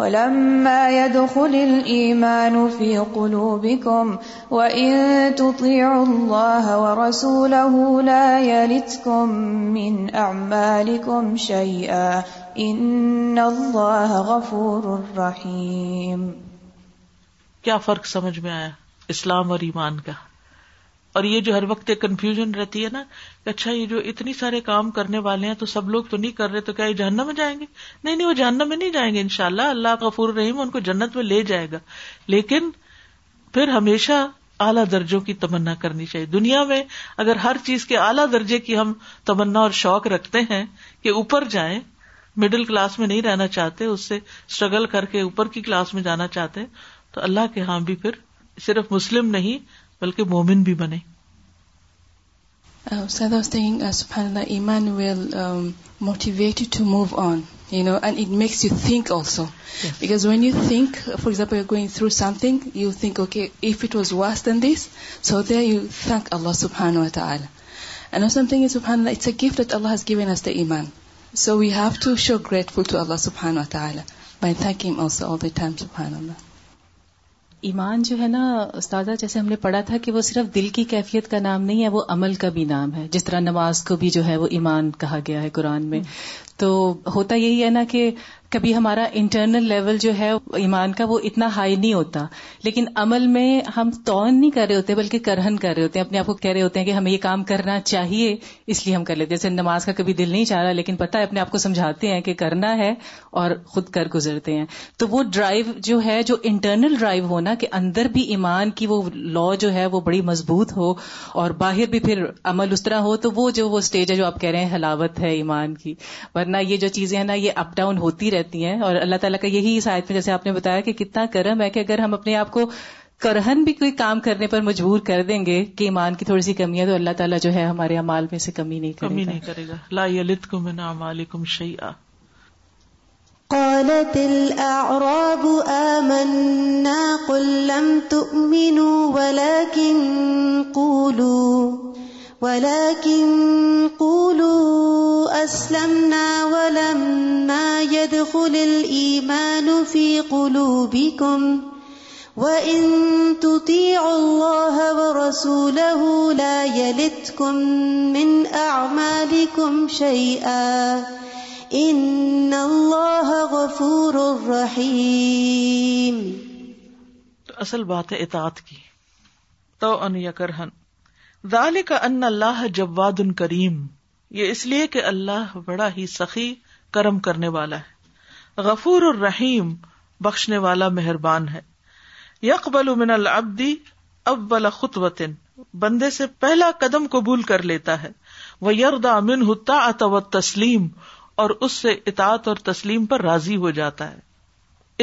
Speaker 2: ولما يدخل الإيمان في قلوبكم وإن تطيعوا الله ورسوله لا يلتكم من أعمالكم شيئا إن الله غفور رحيم
Speaker 1: کیا فرق سمجھ میں آیا اسلام اور ایمان کا اور یہ جو ہر وقت ایک کنفیوژن رہتی ہے نا کہ اچھا یہ جو اتنی سارے کام کرنے والے ہیں تو سب لوگ تو نہیں کر رہے تو کیا یہ جہنم میں جائیں گے نہیں نہیں وہ جہنم میں نہیں جائیں گے ان شاء اللہ اللہ کا رحیم ان کو جنت میں لے جائے گا لیکن پھر ہمیشہ اعلیٰ درجوں کی تمنا کرنی چاہیے دنیا میں اگر ہر چیز کے اعلیٰ درجے کی ہم تمنا اور شوق رکھتے ہیں کہ اوپر جائیں مڈل کلاس میں نہیں رہنا چاہتے اس سے اسٹرگل کر کے اوپر کی کلاس میں جانا چاہتے ہیں تو
Speaker 4: اللہ کے ہاں بھی پھر صرف مسلم نہیں बल्कि मोमिन भी I was thinking, uh, subhanAllah, Iman will um, motivate you to move on, you know, and it makes you think also. Because when you think, for example, you're going through something, you think, okay, if it was worse than this, so there you thank Allah subhanahu wa ta'ala. And also something is subhanAllah, it's a gift that Allah has given us the Iman. So we have to show grateful to Allah subhanahu wa ta'ala by thanking Him also all the time, subhanAllah.
Speaker 5: ایمان جو ہے نا استاذہ جیسے ہم نے پڑھا تھا کہ وہ صرف دل کی کیفیت کا نام نہیں ہے وہ عمل کا بھی نام ہے جس طرح نماز کو بھی جو ہے وہ ایمان کہا گیا ہے قرآن میں تو ہوتا یہی ہے نا کہ کبھی ہمارا انٹرنل لیول جو ہے ایمان کا وہ اتنا ہائی نہیں ہوتا لیکن عمل میں ہم تون نہیں کر رہے ہوتے بلکہ کرہن کر رہے ہوتے ہیں اپنے آپ کو کہہ رہے ہوتے ہیں کہ ہمیں یہ کام کرنا چاہیے اس لیے ہم کر لیتے جیسے نماز کا کبھی دل نہیں چاہ رہا لیکن پتا ہے اپنے آپ کو سمجھاتے ہیں کہ کرنا ہے اور خود کر گزرتے ہیں تو وہ ڈرائیو جو ہے جو انٹرنل ڈرائیو ہونا کہ اندر بھی ایمان کی وہ لا جو ہے وہ بڑی مضبوط ہو اور باہر بھی پھر عمل اس طرح ہو تو وہ جو وہ اسٹیج ہے جو آپ کہہ رہے ہیں ہلاوت ہے ایمان کی ورنہ یہ جو چیزیں ہیں نا یہ اپ ڈاؤن ہوتی رہتی ہیں اور اللہ تعالیٰ کا یہی آیت میں جیسے آپ نے بتایا کہ کتنا کرم ہے کہ اگر ہم اپنے آپ کو کرہن بھی کوئی کام کرنے پر مجبور کر دیں گے کہ ایمان کی تھوڑی سی کمی ہے تو اللہ تعالیٰ جو ہے ہمارے امال میں سے کمی نہیں کمی نہیں کرے گا لا
Speaker 2: ولكن قولوا ولكن قولوا أسلمنا ولما يدخل الإيمان في قلوبكم وإن تطيعوا الله ورسوله لا يلتكم من أعمالكم شيئا إن الله غفور رحيم
Speaker 1: تو اصل بات اطاعت کی تو ان یکرہن کا ان اللہ جواد کریم یہ اس لیے کہ اللہ بڑا ہی سخی کرم کرنے والا ہے غفور رحیم بخشنے والا مہربان ہے یقبل من اب اول خطوطن بندے سے پہلا قدم قبول کر لیتا ہے وہ یردا امن ہوتا و تسلیم اور اس سے اطاط اور تسلیم پر راضی ہو جاتا ہے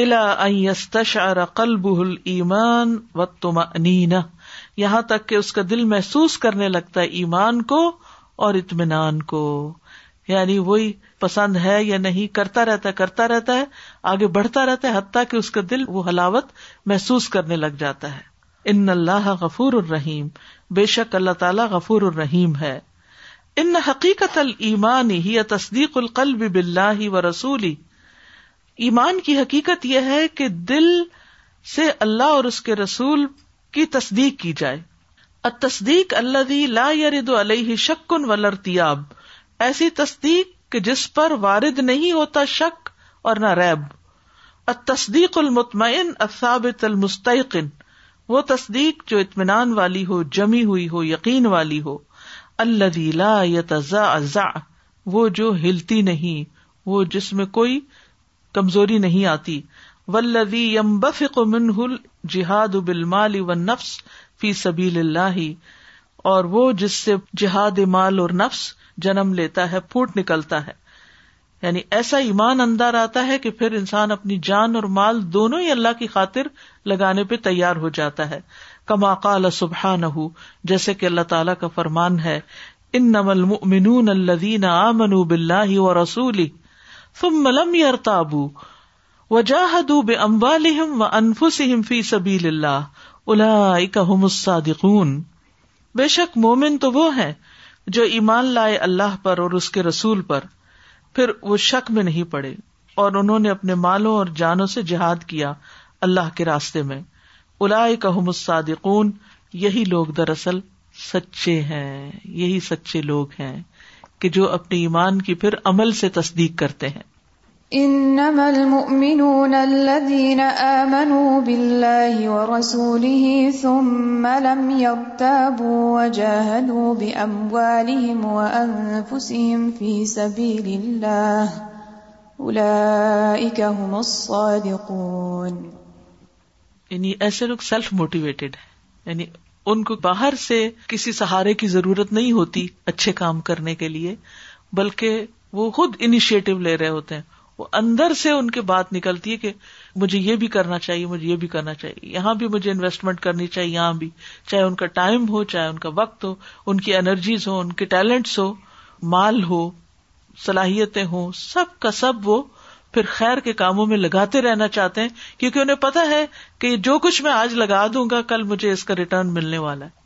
Speaker 1: الا یستشعر قلبه الایمان انین یہاں تک کہ اس کا دل محسوس کرنے لگتا ہے ایمان کو اور اطمینان کو یعنی وہی پسند ہے یا نہیں کرتا رہتا ہے کرتا رہتا ہے آگے بڑھتا رہتا ہے حتیٰ کہ اس کا دل وہ حلاوت محسوس کرنے لگ جاتا ہے ان اللہ غفور الرحیم بے شک اللہ تعالیٰ غفور الرحیم ہے ان حقیقت المانی تصدیق القلب بلّہ و رسولی ایمان کی حقیقت یہ ہے کہ دل سے اللہ اور اس کے رسول کی تصدیق کی جائے تصدیق اللہ لا علیہ شکن ایسی تصدیق کہ جس پر وارد نہیں ہوتا شک اور نہ ریب تصدیق المطمئن الثابت المستقن وہ تصدیق جو اطمینان والی ہو جمی ہوئی ہو یقین والی ہو اللہ دی لا یا جو ہلتی نہیں وہ جس میں کوئی کمزوری نہیں آتی ولدی یمبفق بف جہاد مالی و نفس فی سبیل اللہ اور وہ جس سے جہاد مال اور نفس جنم لیتا ہے پھوٹ نکلتا ہے یعنی ایسا ایمان اندر آتا ہے کہ پھر انسان اپنی جان اور مال دونوں ہی اللہ کی خاطر لگانے پہ تیار ہو جاتا ہے کما کال سبحان نہ جیسے کہ اللہ تعالیٰ کا فرمان ہے ان نمل من الدین آمن بل اور وجاہدوا بے وانفسہم و سبیل اللہ علاقہ الصادقون بے شک مومن تو وہ ہیں جو ایمان لائے اللہ پر اور اس کے رسول پر پھر وہ شک میں نہیں پڑے اور انہوں نے اپنے مالوں اور جانوں سے جہاد کیا اللہ کے راستے میں اولئک کا الصادقون یہی لوگ دراصل سچے ہیں یہی سچے لوگ ہیں کہ جو اپنے ایمان کی پھر عمل سے تصدیق کرتے ہیں
Speaker 2: انما المؤمنون الذين بالله ورسوله ثم لم يرتابوا وجاهدوا في سبيل الله هم الصادقون
Speaker 1: یعنی ایسے لوگ سیلف موٹیویٹڈ ہیں یعنی ان کو باہر سے کسی سہارے کی ضرورت نہیں ہوتی اچھے کام کرنے کے لیے بلکہ وہ خود انیشیٹو لے رہے ہوتے ہیں وہ اندر سے ان کی بات نکلتی ہے کہ مجھے یہ بھی کرنا چاہیے مجھے یہ بھی کرنا چاہیے یہاں بھی مجھے انویسٹمنٹ کرنی چاہیے یہاں بھی چاہے ان کا ٹائم ہو چاہے ان کا وقت ہو ان کی انرجیز ہو ان کے ٹیلنٹس ہو مال ہو صلاحیتیں ہوں سب کا سب وہ پھر خیر کے کاموں میں لگاتے رہنا چاہتے ہیں کیونکہ انہیں پتا ہے کہ جو کچھ میں آج لگا دوں گا کل مجھے اس کا ریٹرن ملنے والا ہے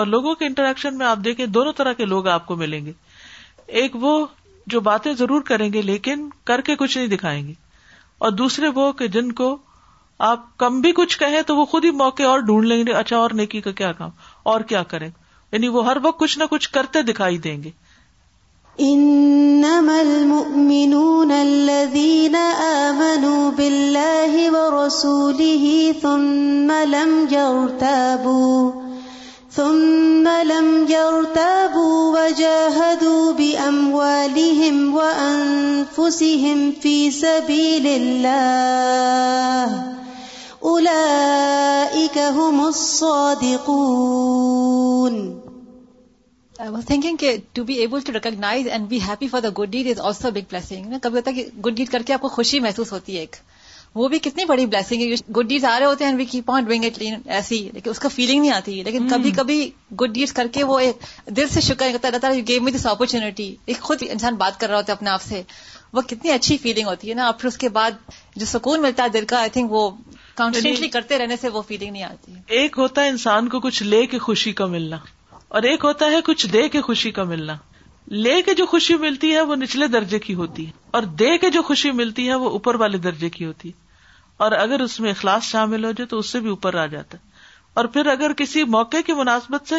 Speaker 1: اور لوگوں کے انٹریکشن میں آپ دیکھیں دونوں طرح کے لوگ آپ کو ملیں گے ایک وہ جو باتیں ضرور کریں گے لیکن کر کے کچھ نہیں دکھائیں گے اور دوسرے وہ کہ جن کو آپ کم بھی کچھ کہیں تو وہ خود ہی موقع اور ڈھونڈ لیں گے اچھا اور نیکی کا کیا کام اور کیا کریں یعنی وہ ہر وقت کچھ نہ کچھ کرتے دکھائی دیں گے
Speaker 2: ثم لم يرتابوا وجاهدوا باموالهم وانفسهم في سبيل الله اولئك هم الصادقون I was thinking
Speaker 6: that to be able to recognize and be happy for the good deed is also a big blessing. ना कभी होता है good deed करके आपको खुशी وہ بھی کتنی بڑی بلیسنگ ہے گڈ ڈیڈ آ رہے ہوتے ہیں ڈوئنگ اٹ ایسی لیکن اس کا فیلنگ نہیں آتی لیکن hmm. کبھی کبھی گڈ ڈیڈ کر کے وہ دل سے شکر کرتا رہتا ہے گیو می دس اپرچونٹی ایک خود انسان بات کر رہا ہوتا ہے اپنے آپ سے وہ کتنی اچھی فیلنگ ہوتی ہے نا پھر اس کے بعد جو سکون ملتا ہے دل کا آئی تھنک وہ کانسٹینٹلی یعنی کرتے رہنے سے وہ فیلنگ نہیں آتی ایک ہوتا ہے انسان کو کچھ لے کے خوشی کا ملنا اور ایک ہوتا ہے کچھ دے کے خوشی کا ملنا
Speaker 1: لے کے جو خوشی ملتی ہے وہ نچلے درجے کی ہوتی ہے اور دے کے جو خوشی ملتی ہے وہ اوپر والے درجے کی ہوتی ہے اور اگر اس میں اخلاص شامل ہو جائے تو اس سے بھی اوپر آ جاتا ہے اور پھر اگر کسی موقع کی مناسبت سے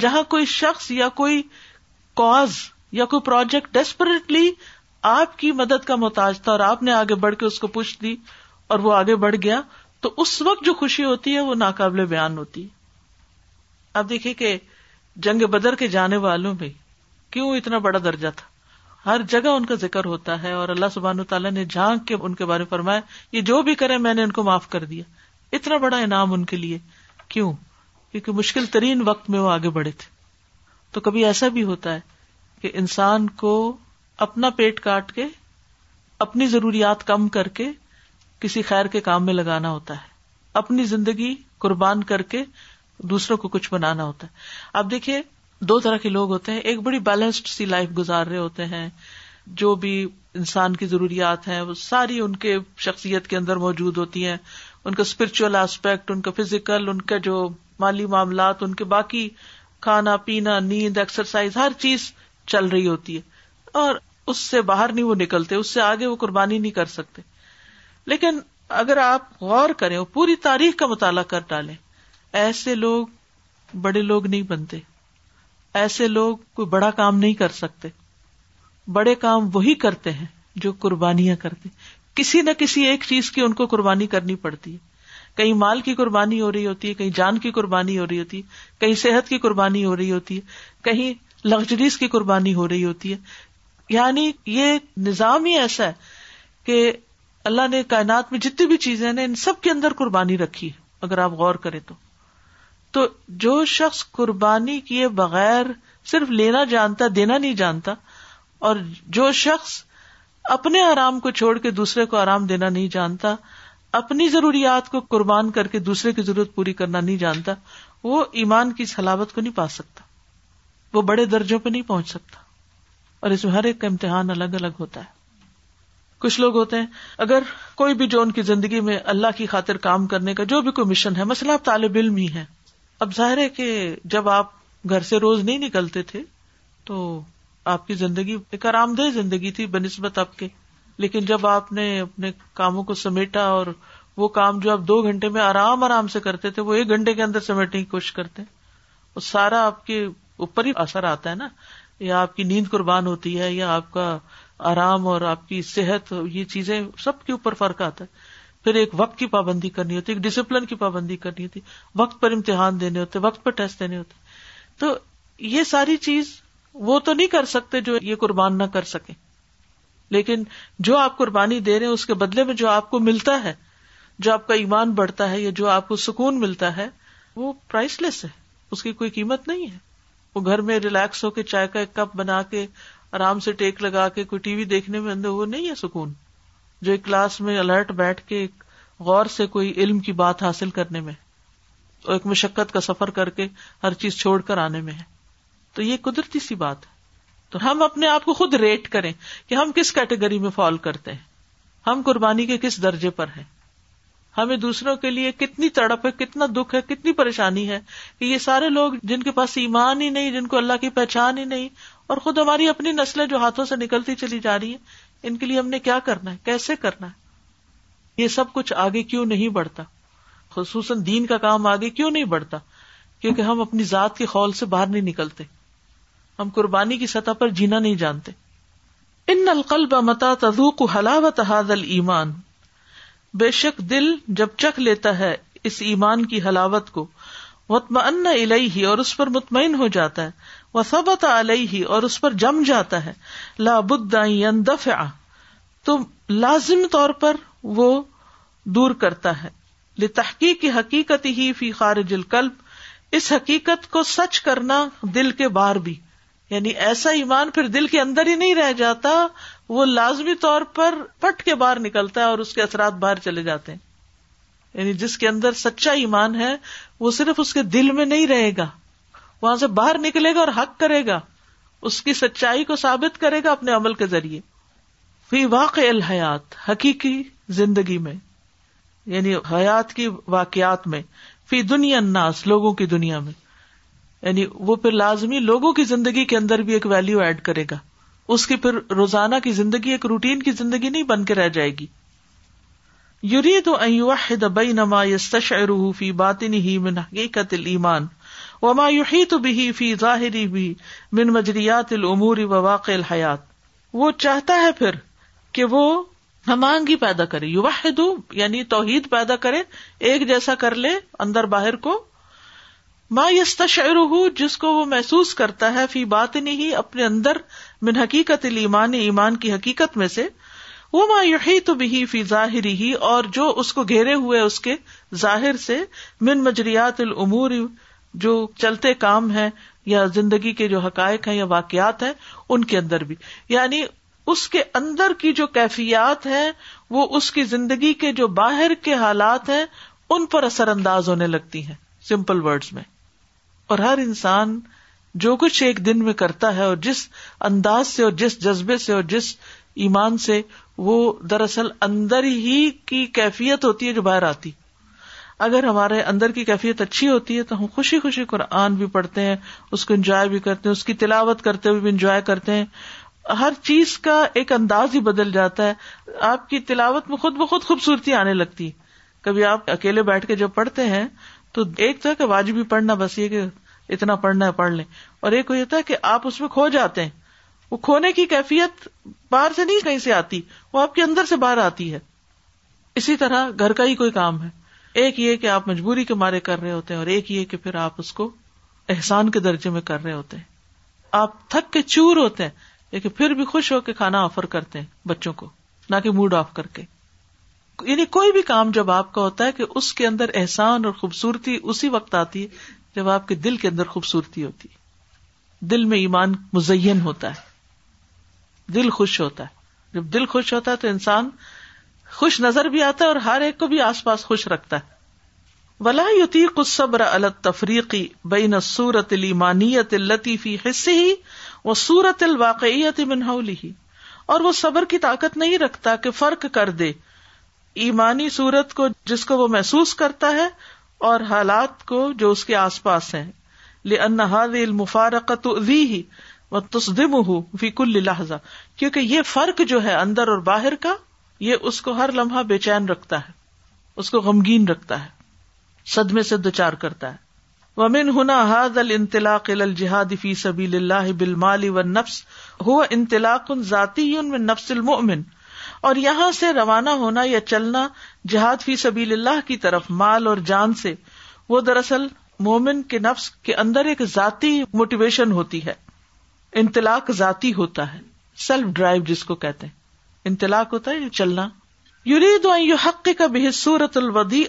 Speaker 1: جہاں کوئی شخص یا کوئی کوز یا کوئی پروجیکٹ ڈیسپریٹلی آپ کی مدد کا محتاج تھا اور آپ نے آگے بڑھ کے اس کو پوچھ دی اور وہ آگے بڑھ گیا تو اس وقت جو خوشی ہوتی ہے وہ ناقابل بیان ہوتی ہے آپ دیکھیے کہ جنگ بدر کے جانے والوں میں کیوں اتنا بڑا درجہ تھا ہر جگہ ان کا ذکر ہوتا ہے اور اللہ سبحان تعالیٰ نے جھانک کے ان کے بارے میں فرمایا یہ جو بھی کرے میں نے ان کو معاف کر دیا اتنا بڑا انعام ان کے لیے کیوں کیونکہ مشکل ترین وقت میں وہ آگے بڑھے تھے تو کبھی ایسا بھی ہوتا ہے کہ انسان کو اپنا پیٹ کاٹ کے اپنی ضروریات کم کر کے کسی خیر کے کام میں لگانا ہوتا ہے اپنی زندگی قربان کر کے دوسروں کو کچھ بنانا ہوتا ہے اب دیکھیے دو طرح کے لوگ ہوتے ہیں ایک بڑی بیلنسڈ سی لائف گزار رہے ہوتے ہیں جو بھی انسان کی ضروریات ہیں وہ ساری ان کے شخصیت کے اندر موجود ہوتی ہیں ان کا اسپرچل آسپیکٹ ان کا فزیکل ان کا جو مالی معاملات ان کے باقی کھانا پینا نیند ایکسرسائز ہر چیز چل رہی ہوتی ہے اور اس سے باہر نہیں وہ نکلتے اس سے آگے وہ قربانی نہیں کر سکتے لیکن اگر آپ غور کریں پوری تاریخ کا مطالعہ کر ڈالیں ایسے لوگ بڑے لوگ نہیں بنتے ایسے لوگ کوئی بڑا کام نہیں کر سکتے بڑے کام وہی کرتے ہیں جو قربانیاں کرتے کسی نہ کسی ایک چیز کی ان کو قربانی کرنی پڑتی ہے کہیں مال کی قربانی ہو رہی ہوتی ہے کہیں جان کی قربانی ہو رہی ہوتی ہے کہیں صحت کی قربانی ہو رہی ہوتی ہے کہیں لگژریز کی قربانی ہو رہی ہوتی ہے یعنی یہ نظام ہی ایسا ہے کہ اللہ نے کائنات میں جتنی بھی چیزیں نا ان سب کے اندر قربانی رکھی ہے اگر آپ غور کریں تو تو جو شخص قربانی کیے بغیر صرف لینا جانتا دینا نہیں جانتا اور جو شخص اپنے آرام کو چھوڑ کے دوسرے کو آرام دینا نہیں جانتا اپنی ضروریات کو قربان کر کے دوسرے کی ضرورت پوری کرنا نہیں جانتا وہ ایمان کی سلاوت کو نہیں پا سکتا وہ بڑے درجوں پہ نہیں پہنچ سکتا اور اس میں ہر ایک کا امتحان الگ الگ ہوتا ہے کچھ لوگ ہوتے ہیں اگر کوئی بھی جو ان کی زندگی میں اللہ کی خاطر کام کرنے کا جو بھی کوئی مشن ہے مسئلہ آپ طالب علم ہی ہے اب ظاہر ہے کہ جب آپ گھر سے روز نہیں نکلتے تھے تو آپ کی زندگی ایک آرام دہ زندگی تھی بہ نسبت آپ کے لیکن جب آپ نے اپنے کاموں کو سمیٹا اور وہ کام جو آپ دو گھنٹے میں آرام آرام سے کرتے تھے وہ ایک گھنٹے کے اندر سمیٹنے کی کوشش کرتے ہیں وہ سارا آپ کے اوپر ہی اثر آتا ہے نا یا آپ کی نیند قربان ہوتی ہے یا آپ کا آرام اور آپ کی صحت یہ چیزیں سب کے اوپر فرق آتا ہے پھر ایک وقت کی پابندی کرنی ہوتی ایک ڈسپلن کی پابندی کرنی ہوتی وقت پر امتحان دینے ہوتے وقت پر ٹیسٹ دینے ہوتے تو یہ ساری چیز وہ تو نہیں کر سکتے جو یہ قربان نہ کر سکے لیکن جو آپ قربانی دے رہے ہیں اس کے بدلے میں جو آپ کو ملتا ہے جو آپ کا ایمان بڑھتا ہے یا جو آپ کو سکون ملتا ہے وہ پرائس لیس ہے اس کی کوئی قیمت نہیں ہے وہ گھر میں ریلیکس ہو کے چائے کا ایک کپ بنا کے آرام سے ٹیک لگا کے کوئی ٹی وی دیکھنے میں اندر وہ نہیں ہے سکون جو ایک کلاس میں الرٹ بیٹھ کے غور سے کوئی علم کی بات حاصل کرنے میں اور ایک مشقت کا سفر کر کے ہر چیز چھوڑ کر آنے میں ہے تو یہ قدرتی سی بات ہے تو ہم اپنے آپ کو خود ریٹ کریں کہ ہم کس کیٹیگری میں فال کرتے ہیں ہم قربانی کے کس درجے پر ہیں ہمیں دوسروں کے لیے کتنی تڑپ ہے کتنا دکھ ہے کتنی پریشانی ہے کہ یہ سارے لوگ جن کے پاس ایمان ہی نہیں جن کو اللہ کی پہچان ہی نہیں اور خود ہماری اپنی نسلیں جو ہاتھوں سے نکلتی چلی جا رہی ہیں ان کے لیے ہم نے کیا کرنا ہے کیسے کرنا ہے یہ سب کچھ آگے کیوں نہیں بڑھتا خصوصاً دین کا کام آگے کیوں نہیں بڑھتا کیونکہ ہم اپنی ذات کے خول سے باہر نہیں نکلتے ہم قربانی کی سطح پر جینا نہیں جانتے ان القلب متا تذوق حلاوت حاض المان بے شک دل جب چکھ لیتا ہے اس ایمان کی حلاوت کو مطمئن الہی اور اس پر مطمئن ہو جاتا ہے مسبت علیہ ہی اور اس پر جم جاتا ہے لا بد تو لازم طور پر وہ دور کرتا ہے لتحقیق کی حقیقت ہی فی خارج القلب اس حقیقت کو سچ کرنا دل کے باہر بھی یعنی ایسا ایمان پھر دل کے اندر ہی نہیں رہ جاتا وہ لازمی طور پر پٹ کے باہر نکلتا ہے اور اس کے اثرات باہر چلے جاتے ہیں یعنی جس کے اندر سچا ایمان ہے وہ صرف اس کے دل میں نہیں رہے گا وہاں سے باہر نکلے گا اور حق کرے گا اس کی سچائی کو ثابت کرے گا اپنے عمل کے ذریعے فی واقع الحیات حقیقی زندگی میں یعنی حیات کی واقعات میں فی دنیا لوگوں کی دنیا میں یعنی وہ پھر لازمی لوگوں کی زندگی کے اندر بھی ایک ویلو ایڈ کرے گا اس کی پھر روزانہ کی زندگی ایک روٹین کی زندگی نہیں بن کے رہ جائے گی یوری تو حقیقت ایمان یوہی تو بھی فی ظاہری بھی من مجریات العموری و واقع الحیات وہ چاہتا ہے پھر کہ وہ ہمانگی پیدا کرے یو واحد یعنی توحید پیدا کرے ایک جیسا کر لے اندر باہر کو ما یس تشعر ہوں جس کو وہ محسوس کرتا ہے فی بات نہیں، اپنے اندر من حقیقت المان ایمان کی حقیقت میں سے وہ ما یوہی تو بھی فی ظاہری ہی اور جو اس کو گھیرے ہوئے اس کے ظاہر سے من مجریات العمور جو چلتے کام ہیں یا زندگی کے جو حقائق ہیں یا واقعات ہیں ان کے اندر بھی یعنی اس کے اندر کی جو کیفیات ہے وہ اس کی زندگی کے جو باہر کے حالات ہیں ان پر اثر انداز ہونے لگتی ہیں سمپل ورڈز میں اور ہر انسان جو کچھ ایک دن میں کرتا ہے اور جس انداز سے اور جس جذبے سے اور جس ایمان سے وہ دراصل اندر ہی کی کیفیت ہوتی ہے جو باہر آتی ہے اگر ہمارے اندر کی کیفیت اچھی ہوتی ہے تو ہم خوشی خوشی قرآن بھی پڑھتے ہیں اس کو انجوائے بھی کرتے ہیں اس کی تلاوت کرتے ہوئے بھی انجوائے کرتے ہیں ہر چیز کا ایک انداز ہی بدل جاتا ہے آپ کی تلاوت میں خود بخود خوبصورتی آنے لگتی ہے کبھی آپ اکیلے بیٹھ کے جب پڑھتے ہیں تو ایک ہے کہ واجبی پڑھنا بس یہ کہ اتنا پڑھنا ہے پڑھ لیں اور ایک یہ تھا کہ آپ اس میں کھو جاتے ہیں وہ کھونے کی کیفیت باہر سے نہیں کہیں سے آتی وہ آپ کے اندر سے باہر آتی ہے اسی طرح گھر کا ہی کوئی کام ہے ایک یہ کہ آپ مجبوری کے مارے کر رہے ہوتے ہیں اور ایک یہ کہ پھر آپ اس کو احسان کے درجے میں کر رہے ہوتے ہیں آپ تھک کے چور ہوتے ہیں لیکن پھر بھی خوش ہو کے کھانا آفر کرتے ہیں بچوں کو نہ کہ موڈ آف کر کے یعنی کوئی بھی کام جب آپ کا ہوتا ہے کہ اس کے اندر احسان اور خوبصورتی اسی وقت آتی ہے جب آپ کے دل کے اندر خوبصورتی ہوتی ہے دل میں ایمان مزین ہوتا ہے دل خوش ہوتا ہے جب دل خوش ہوتا ہے تو انسان خوش نظر بھی آتا ہے اور ہر ایک کو بھی آس پاس خوش رکھتا ہے ولا یوتی قصبر الت تفریقی بین سورت علیمانیت الطیفی حصے ہی وہ سورت الواقعیت منہولی ہی اور وہ صبر کی طاقت نہیں رکھتا کہ فرق کر دے ایمانی سورت کو جس کو وہ محسوس کرتا ہے اور حالات کو جو اس کے آس پاس ہیں ہی تسدم ہوں فی کل لہذا کیونکہ یہ فرق جو ہے اندر اور باہر کا یہ اس کو ہر لمحہ بے چین رکھتا ہے اس کو غمگین رکھتا ہے صدمے سے دو چار کرتا ہے ومن ہنا حاد الطلاق الجہاد فی سبی اللہ بل مال و نفس ہو انطلاق ان ذاتی ان میں نفس المؤمن اور یہاں سے روانہ ہونا یا چلنا جہاد فی سبی اللہ کی طرف مال اور جان سے وہ دراصل مومن کے نفس کے اندر ایک ذاتی موٹیویشن ہوتی ہے انطلاق ذاتی ہوتا ہے سیلف ڈرائیو جس کو کہتے ہیں انطلاق ہوتا ہے چلنا یورید اور بےحصورت الدی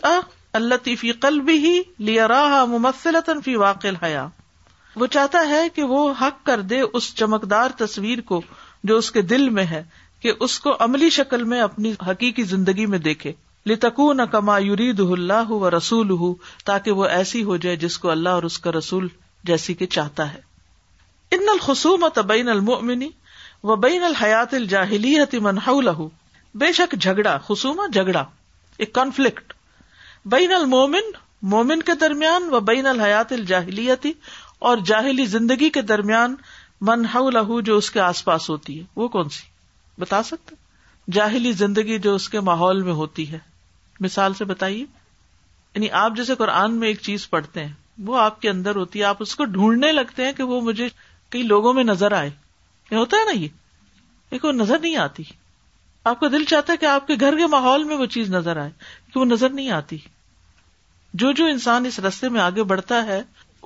Speaker 1: اللہ کلبی لیا راہ ممثلۃ فی واقع حیا وہ چاہتا ہے کہ وہ حق کر دے اس چمکدار تصویر کو جو اس کے دل میں ہے کہ اس کو عملی شکل میں اپنی حقیقی زندگی میں دیکھے لتکو نہ کما یورید اللہ و رسول ہُو تاکہ وہ ایسی ہو جائے جس کو اللہ اور اس کا رسول جیسی کہ چاہتا ہے ان الخصومت بین المنی بین الحیات الجاہلی منہ لہو بے شک جھگڑا خسوما جھگڑا ایک کانفلکٹ بین المومن مومن کے درمیان و بین الحیات الجاہلی اور جاہلی زندگی کے درمیان منہ لہو جو اس کے آس پاس ہوتی ہے وہ کون سی بتا سکتے جاہلی زندگی جو اس کے ماحول میں ہوتی ہے مثال سے بتائیے یعنی آپ جیسے قرآن میں ایک چیز پڑھتے ہیں وہ آپ کے اندر ہوتی ہے آپ اس کو ڈھونڈنے لگتے ہیں کہ وہ مجھے کئی لوگوں میں نظر آئے یہ ہوتا ہے نا یہ دیکھو نظر نہیں آتی آپ کا دل چاہتا ہے کہ آپ کے گھر کے ماحول میں وہ چیز نظر آئے کہ وہ نظر نہیں آتی جو جو انسان اس رستے میں آگے بڑھتا ہے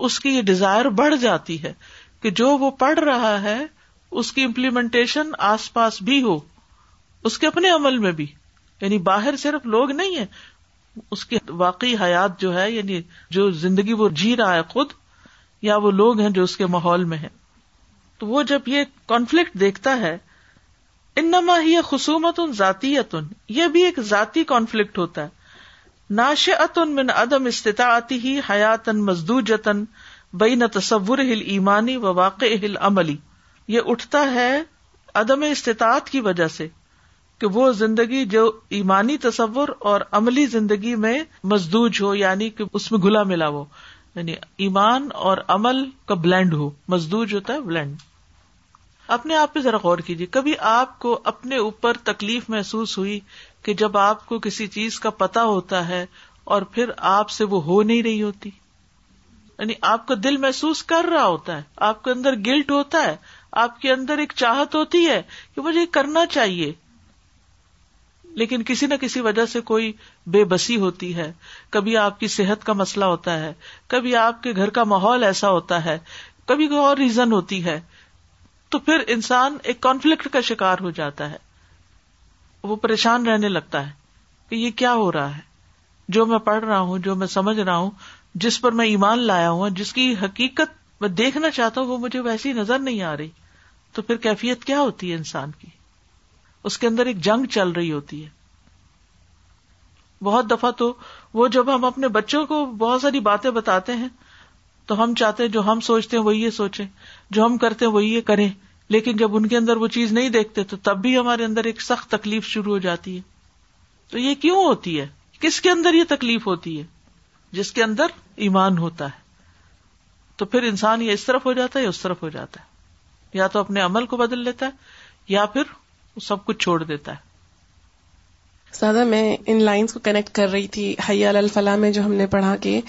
Speaker 1: اس کی یہ ڈیزائر بڑھ جاتی ہے کہ جو وہ پڑھ رہا ہے اس کی امپلیمنٹیشن آس پاس بھی ہو اس کے اپنے عمل میں بھی یعنی باہر صرف لوگ نہیں ہے اس کی واقعی حیات جو ہے یعنی جو زندگی وہ جی رہا ہے خود یا وہ لوگ ہیں جو اس کے ماحول میں ہیں تو وہ جب یہ کانفلکٹ دیکھتا ہے انما ان ذاتی یہ بھی ایک ذاتی کانفلکٹ ہوتا ہے ناش من عدم استطاعتی ہی حیاتن مزدور جتن نہ تصور ہل ایمانی و واقع ہل عملی یہ اٹھتا ہے عدم استطاعت کی وجہ سے کہ وہ زندگی جو ایمانی تصور اور عملی زندگی میں مزدوج ہو یعنی کہ اس میں گلا ملا ہو یعنی ایمان اور عمل کا بلینڈ ہو مزدوج ہوتا ہے بلینڈ اپنے آپ پہ ذرا غور کیجیے کبھی آپ کو اپنے اوپر تکلیف محسوس ہوئی کہ جب آپ کو کسی چیز کا پتا ہوتا ہے اور پھر آپ سے وہ ہو نہیں رہی ہوتی یعنی آپ کا دل محسوس کر رہا ہوتا ہے آپ کے اندر گلٹ ہوتا ہے آپ کے اندر ایک چاہت ہوتی ہے کہ مجھے کرنا چاہیے لیکن کسی نہ کسی وجہ سے کوئی بے بسی ہوتی ہے کبھی آپ کی صحت کا مسئلہ ہوتا ہے کبھی آپ کے گھر کا ماحول ایسا ہوتا ہے کبھی کوئی اور ریزن ہوتی ہے تو پھر انسان ایک کانفلکٹ کا شکار ہو جاتا ہے وہ پریشان رہنے لگتا ہے کہ یہ کیا ہو رہا ہے جو میں پڑھ رہا ہوں جو میں سمجھ رہا ہوں جس پر میں ایمان لایا ہوں جس کی حقیقت میں دیکھنا چاہتا ہوں وہ مجھے ویسی نظر نہیں آ رہی تو پھر کیفیت کیا ہوتی ہے انسان کی اس کے اندر ایک جنگ چل رہی ہوتی ہے بہت دفعہ تو وہ جب ہم اپنے بچوں کو بہت ساری باتیں بتاتے ہیں تو ہم چاہتے ہیں جو ہم سوچتے ہیں وہ یہ سوچیں جو ہم کرتے ہیں وہی کریں لیکن جب ان کے اندر وہ چیز نہیں دیکھتے تو تب بھی ہمارے اندر ایک سخت تکلیف شروع ہو جاتی ہے تو یہ کیوں ہوتی ہے کس کے اندر یہ تکلیف ہوتی ہے جس کے اندر ایمان ہوتا ہے تو پھر انسان یہ اس طرف ہو جاتا ہے یا اس طرف ہو جاتا ہے یا تو اپنے عمل کو بدل لیتا ہے یا پھر سب کچھ چھوڑ دیتا ہے
Speaker 6: سادہ میں ان لائنس کو کنیکٹ کر رہی تھی حیا الفلاح میں جو ہم نے پڑھا کے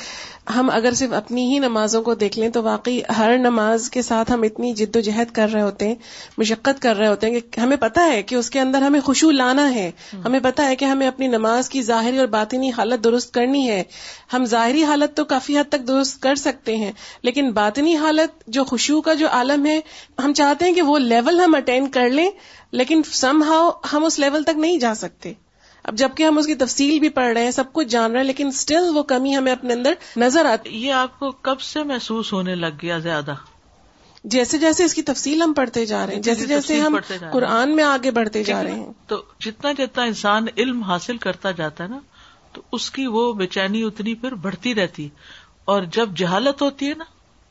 Speaker 6: ہم اگر صرف اپنی ہی نمازوں کو دیکھ لیں تو واقعی ہر نماز کے ساتھ ہم اتنی جد و جہد کر رہے ہوتے ہیں مشقت کر رہے ہوتے ہیں کہ ہمیں پتا ہے کہ اس کے اندر ہمیں خوشو لانا ہے ہمیں پتا ہے کہ ہمیں اپنی نماز کی ظاہری اور باطنی حالت درست کرنی ہے ہم ظاہری حالت تو کافی حد تک درست کر سکتے ہیں لیکن باطنی حالت جو خوشو کا جو عالم ہے ہم چاہتے ہیں کہ وہ لیول ہم اٹینڈ کر لیں لیکن سم ہاؤ ہم اس لیول تک نہیں جا سکتے اب جبکہ ہم اس کی تفصیل بھی پڑھ رہے ہیں سب کچھ جان رہے ہیں لیکن اسٹل وہ کمی ہمیں اپنے اندر نظر آتی
Speaker 1: یہ آپ کو کب سے محسوس ہونے لگ گیا زیادہ
Speaker 6: جیسے جیسے اس کی تفصیل ہم پڑھتے جا رہے ہیں جیسے جیسے ہم قرآن میں آگے بڑھتے جا رہے ہیں
Speaker 1: تو جتنا جتنا انسان علم حاصل کرتا جاتا ہے نا تو اس کی وہ بے چینی اتنی پھر بڑھتی رہتی اور جب جہالت ہوتی ہے نا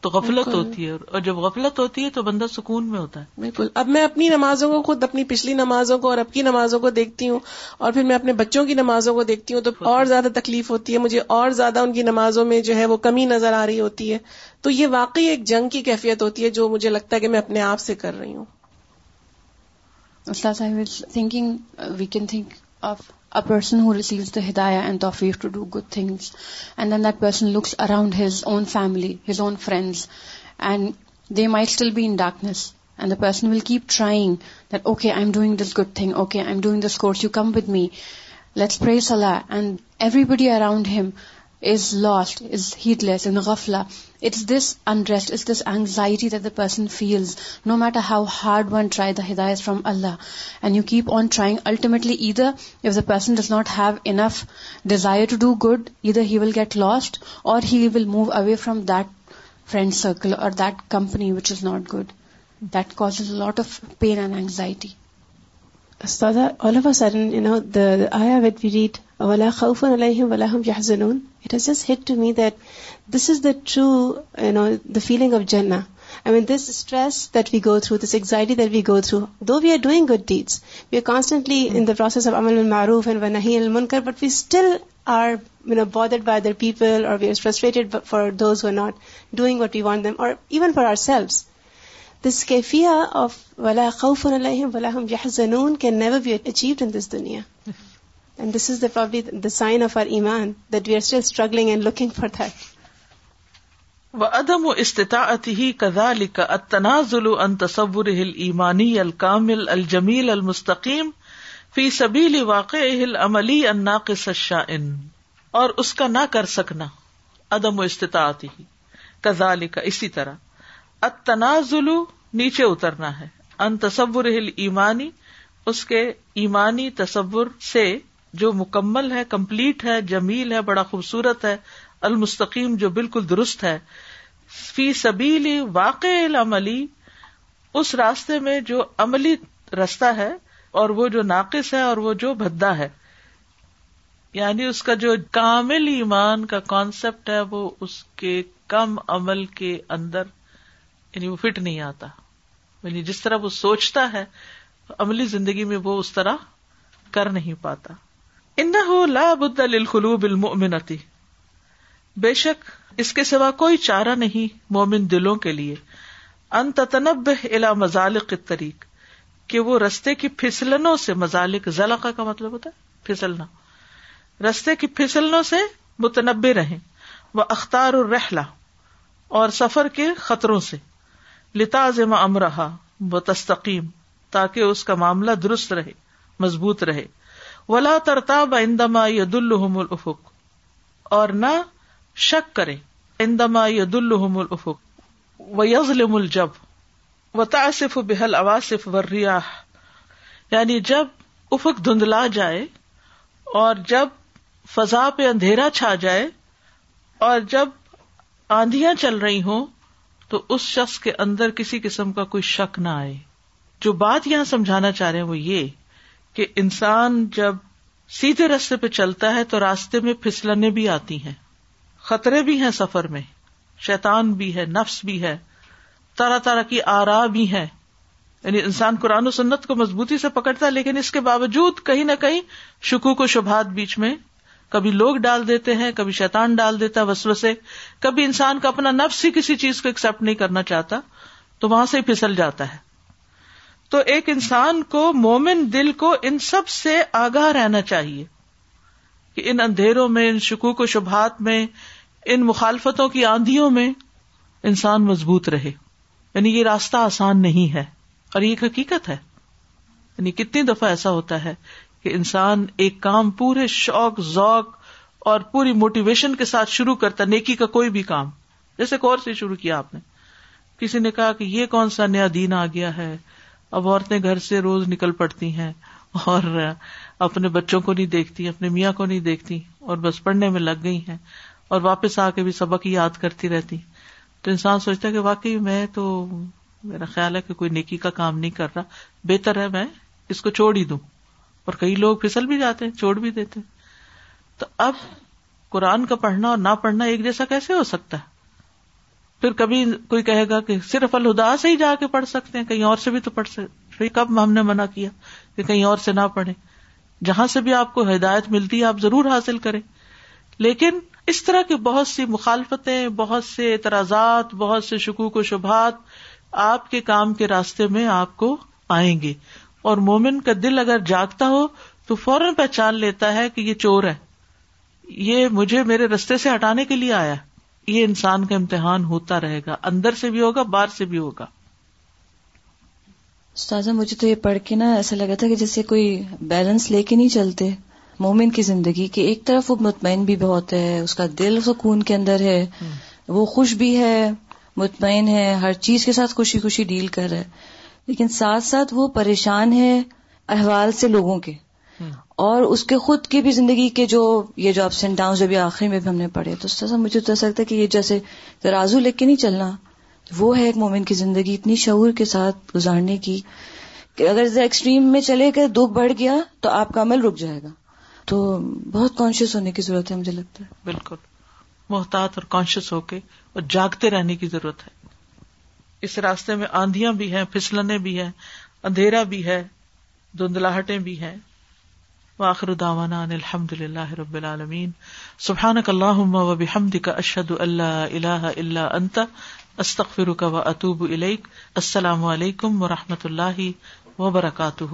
Speaker 1: تو غفلت ہوتی ہے اور جب غفلت ہوتی ہے تو بندہ سکون میں ہوتا ہے
Speaker 6: بالکل اب میں اپنی نمازوں کو خود اپنی پچھلی نمازوں کو اور اب کی نمازوں کو دیکھتی ہوں اور پھر میں اپنے بچوں کی نمازوں کو دیکھتی ہوں تو اور زیادہ تکلیف ہوتی ہے مجھے اور زیادہ ان کی نمازوں میں جو ہے وہ کمی نظر آ رہی ہوتی ہے تو یہ واقعی ایک جنگ کی کیفیت
Speaker 4: ہوتی ہے جو مجھے لگتا ہے کہ میں اپنے آپ سے کر رہی ہوں a person who receives the hidayah and tawfiq to do good things. And then that person looks around his own family, his own friends, and they might still be in darkness. And the person will keep trying that, okay, I'm doing this good thing, okay, I'm doing this course, you come with me. Let's pray salah. And everybody around him is lost, is heedless, in ghafla. It's this unrest, it's this anxiety that the person feels, no matter how hard one tries the hidayah from Allah. And you keep on trying. Ultimately, either if the person does not have enough desire to do good, either he will get lost or he will move away from that friend circle or that company which is not good. That causes a lot of pain and anxiety. Astada, all of a sudden, you know, the, the ayah that we read, وَلَا خَوْفٌ وَلَا It has just hit to me that this is the true, you know, the feeling of Jannah. I mean, this stress that we go through, this anxiety that we go through, though we are doing good deeds, we are constantly in the process of amal al maruf and wanahi al munkar, but we still are, you know, bothered by other people or we are frustrated for those who are not doing what we want them or even for ourselves. This kafiyah of wala khawfun alayhim wala hum yahzanoon can never be achieved in this dunya. This is sign off date و
Speaker 1: عدم و استطاعت ہی کزا لکھا اتنا ان تصور ایمانی الکامل الجمیل المستقیم فی الناقص الشائن اور اس کا نہ کر سکنا عدم و استطاعت ہی کزا لکھا اسی طرح اتنازل نیچے اترنا ہے ان تصور ایمانی اس کے ایمانی تصور سے جو مکمل ہے کمپلیٹ ہے جمیل ہے بڑا خوبصورت ہے المستقیم جو بالکل درست ہے فی سبیلی العملی اس راستے میں جو عملی رستہ ہے اور وہ جو ناقص ہے اور وہ جو بھدا ہے یعنی اس کا جو کامل ایمان کا کانسیپٹ ہے وہ اس کے کم عمل کے اندر یعنی وہ فٹ نہیں آتا یعنی جس طرح وہ سوچتا ہے عملی زندگی میں وہ اس طرح کر نہیں پاتا ان نہلوبل بے شک اس کے سوا کوئی چارہ نہیں مومن دلوں کے لیے ان الا مزالق طریق کہ وہ رستے کی پھسلنوں سے مزالک زلقہ کا مطلب ہوتا ہے پھسلنا رستے کی پھسلنوں سے متنبع رہے وہ اختار رہلا اور سفر کے خطروں سے لتازم ام رہا و تستقیم تاکہ اس کا معاملہ درست رہے مضبوط رہے ولا ترتاب اندما ید الحم الفق اور نہ شک کرے اندما ید الحم الفق و یزلم الجب و تاصف بحل اواصف بیا یعنی جب افق دھندلا جائے اور جب فضا پہ اندھیرا چھا جائے اور جب آندیاں چل رہی ہوں تو اس شخص کے اندر کسی قسم کا کوئی شک نہ آئے جو بات یہاں سمجھانا چاہ رہے ہیں وہ یہ کہ انسان جب سیدھے رستے پہ چلتا ہے تو راستے میں پھسلنے بھی آتی ہیں خطرے بھی ہیں سفر میں شیتان بھی ہے نفس بھی ہے طرح طرح کی آرا بھی ہیں یعنی انسان قرآن و سنت کو مضبوطی سے پکڑتا ہے لیکن اس کے باوجود کہیں نہ کہیں شکو کو شبہات بیچ میں کبھی لوگ ڈال دیتے ہیں کبھی شیتان ڈال دیتا وسو سے کبھی انسان کا اپنا نفس ہی کسی چیز کو ایکسپٹ نہیں کرنا چاہتا تو وہاں سے ہی پھسل جاتا ہے تو ایک انسان کو مومن دل کو ان سب سے آگاہ رہنا چاہیے کہ ان اندھیروں میں ان شکوک و شبہات میں ان مخالفتوں کی آندھیوں میں انسان مضبوط رہے یعنی یہ راستہ آسان نہیں ہے اور یہ حقیقت ہے یعنی کتنی دفعہ ایسا ہوتا ہے کہ انسان ایک کام پورے شوق ذوق اور پوری موٹیویشن کے ساتھ شروع کرتا نیکی کا کوئی بھی کام جیسے کور سے شروع کیا آپ نے کسی نے کہا کہ یہ کون سا نیا دین آ گیا ہے اب عورتیں گھر سے روز نکل پڑتی ہیں اور اپنے بچوں کو نہیں دیکھتی اپنے میاں کو نہیں دیکھتی اور بس پڑھنے میں لگ گئی ہیں اور واپس آ کے بھی سبق یاد کرتی رہتی تو انسان سوچتا کہ واقعی میں تو میرا خیال ہے کہ کوئی نیکی کا کام نہیں کر رہا بہتر ہے میں اس کو چھوڑ ہی دوں اور کئی لوگ پھسل بھی جاتے ہیں چھوڑ بھی دیتے تو اب قرآن کا پڑھنا اور نہ پڑھنا ایک جیسا کیسے ہو سکتا ہے پھر کبھی کوئی کہے گا کہ صرف الدا سے ہی جا کے پڑھ سکتے ہیں کہیں اور سے بھی تو پڑھ سکتے کب ہم نے منع کیا کہ کہیں اور سے نہ پڑھے جہاں سے بھی آپ کو ہدایت ملتی ہے آپ ضرور حاصل کریں لیکن اس طرح کی بہت سی مخالفتیں بہت سے اعتراضات بہت سے شکوک و شبہات آپ کے کام کے راستے میں آپ کو آئیں گے اور مومن کا دل اگر جاگتا ہو تو فوراً پہچان لیتا ہے کہ یہ چور ہے یہ مجھے میرے رستے سے ہٹانے کے لیے آیا ہے یہ انسان کا امتحان ہوتا رہے گا اندر سے بھی ہوگا باہر سے بھی ہوگا استاذہ مجھے تو یہ پڑھ کے نا ایسا لگا تھا کہ جیسے کوئی بیلنس لے کے نہیں چلتے مومن کی زندگی کہ ایک طرف وہ مطمئن بھی بہت ہے اس کا دل سکون کے اندر ہے وہ خوش بھی ہے مطمئن ہے ہر چیز کے ساتھ خوشی خوشی ڈیل کر رہا ہے لیکن ساتھ ساتھ وہ پریشان ہے احوال سے لوگوں کے اور اس کے خود کی بھی زندگی کے جو یہ جو اپس اینڈ ڈاؤن جو بھی آخری میں بھی ہم نے پڑھے تو مجھے ایسا لگتا ہے کہ یہ جیسے ترازو لے کے نہیں چلنا وہ ہے ایک مومن کی زندگی اتنی شعور کے ساتھ گزارنے کی کہ اگر ایکسٹریم میں چلے گئے دکھ بڑھ گیا تو آپ کا عمل رک جائے گا تو بہت کانشیس ہونے کی ضرورت ہے مجھے لگتا ہے بالکل محتاط اور کانشیس ہو کے اور جاگتے رہنے کی ضرورت ہے اس راستے میں آندیاں بھی ہیں پھسلنے بھی ہیں اندھیرا بھی ہے دھندلاہٹیں بھی ہیں وآخر دعوانا ان الحمد للہ رب وخردین اشد اللہ و اتوب الیک السلام علیکم و رحمت اللہ وبرکاتہ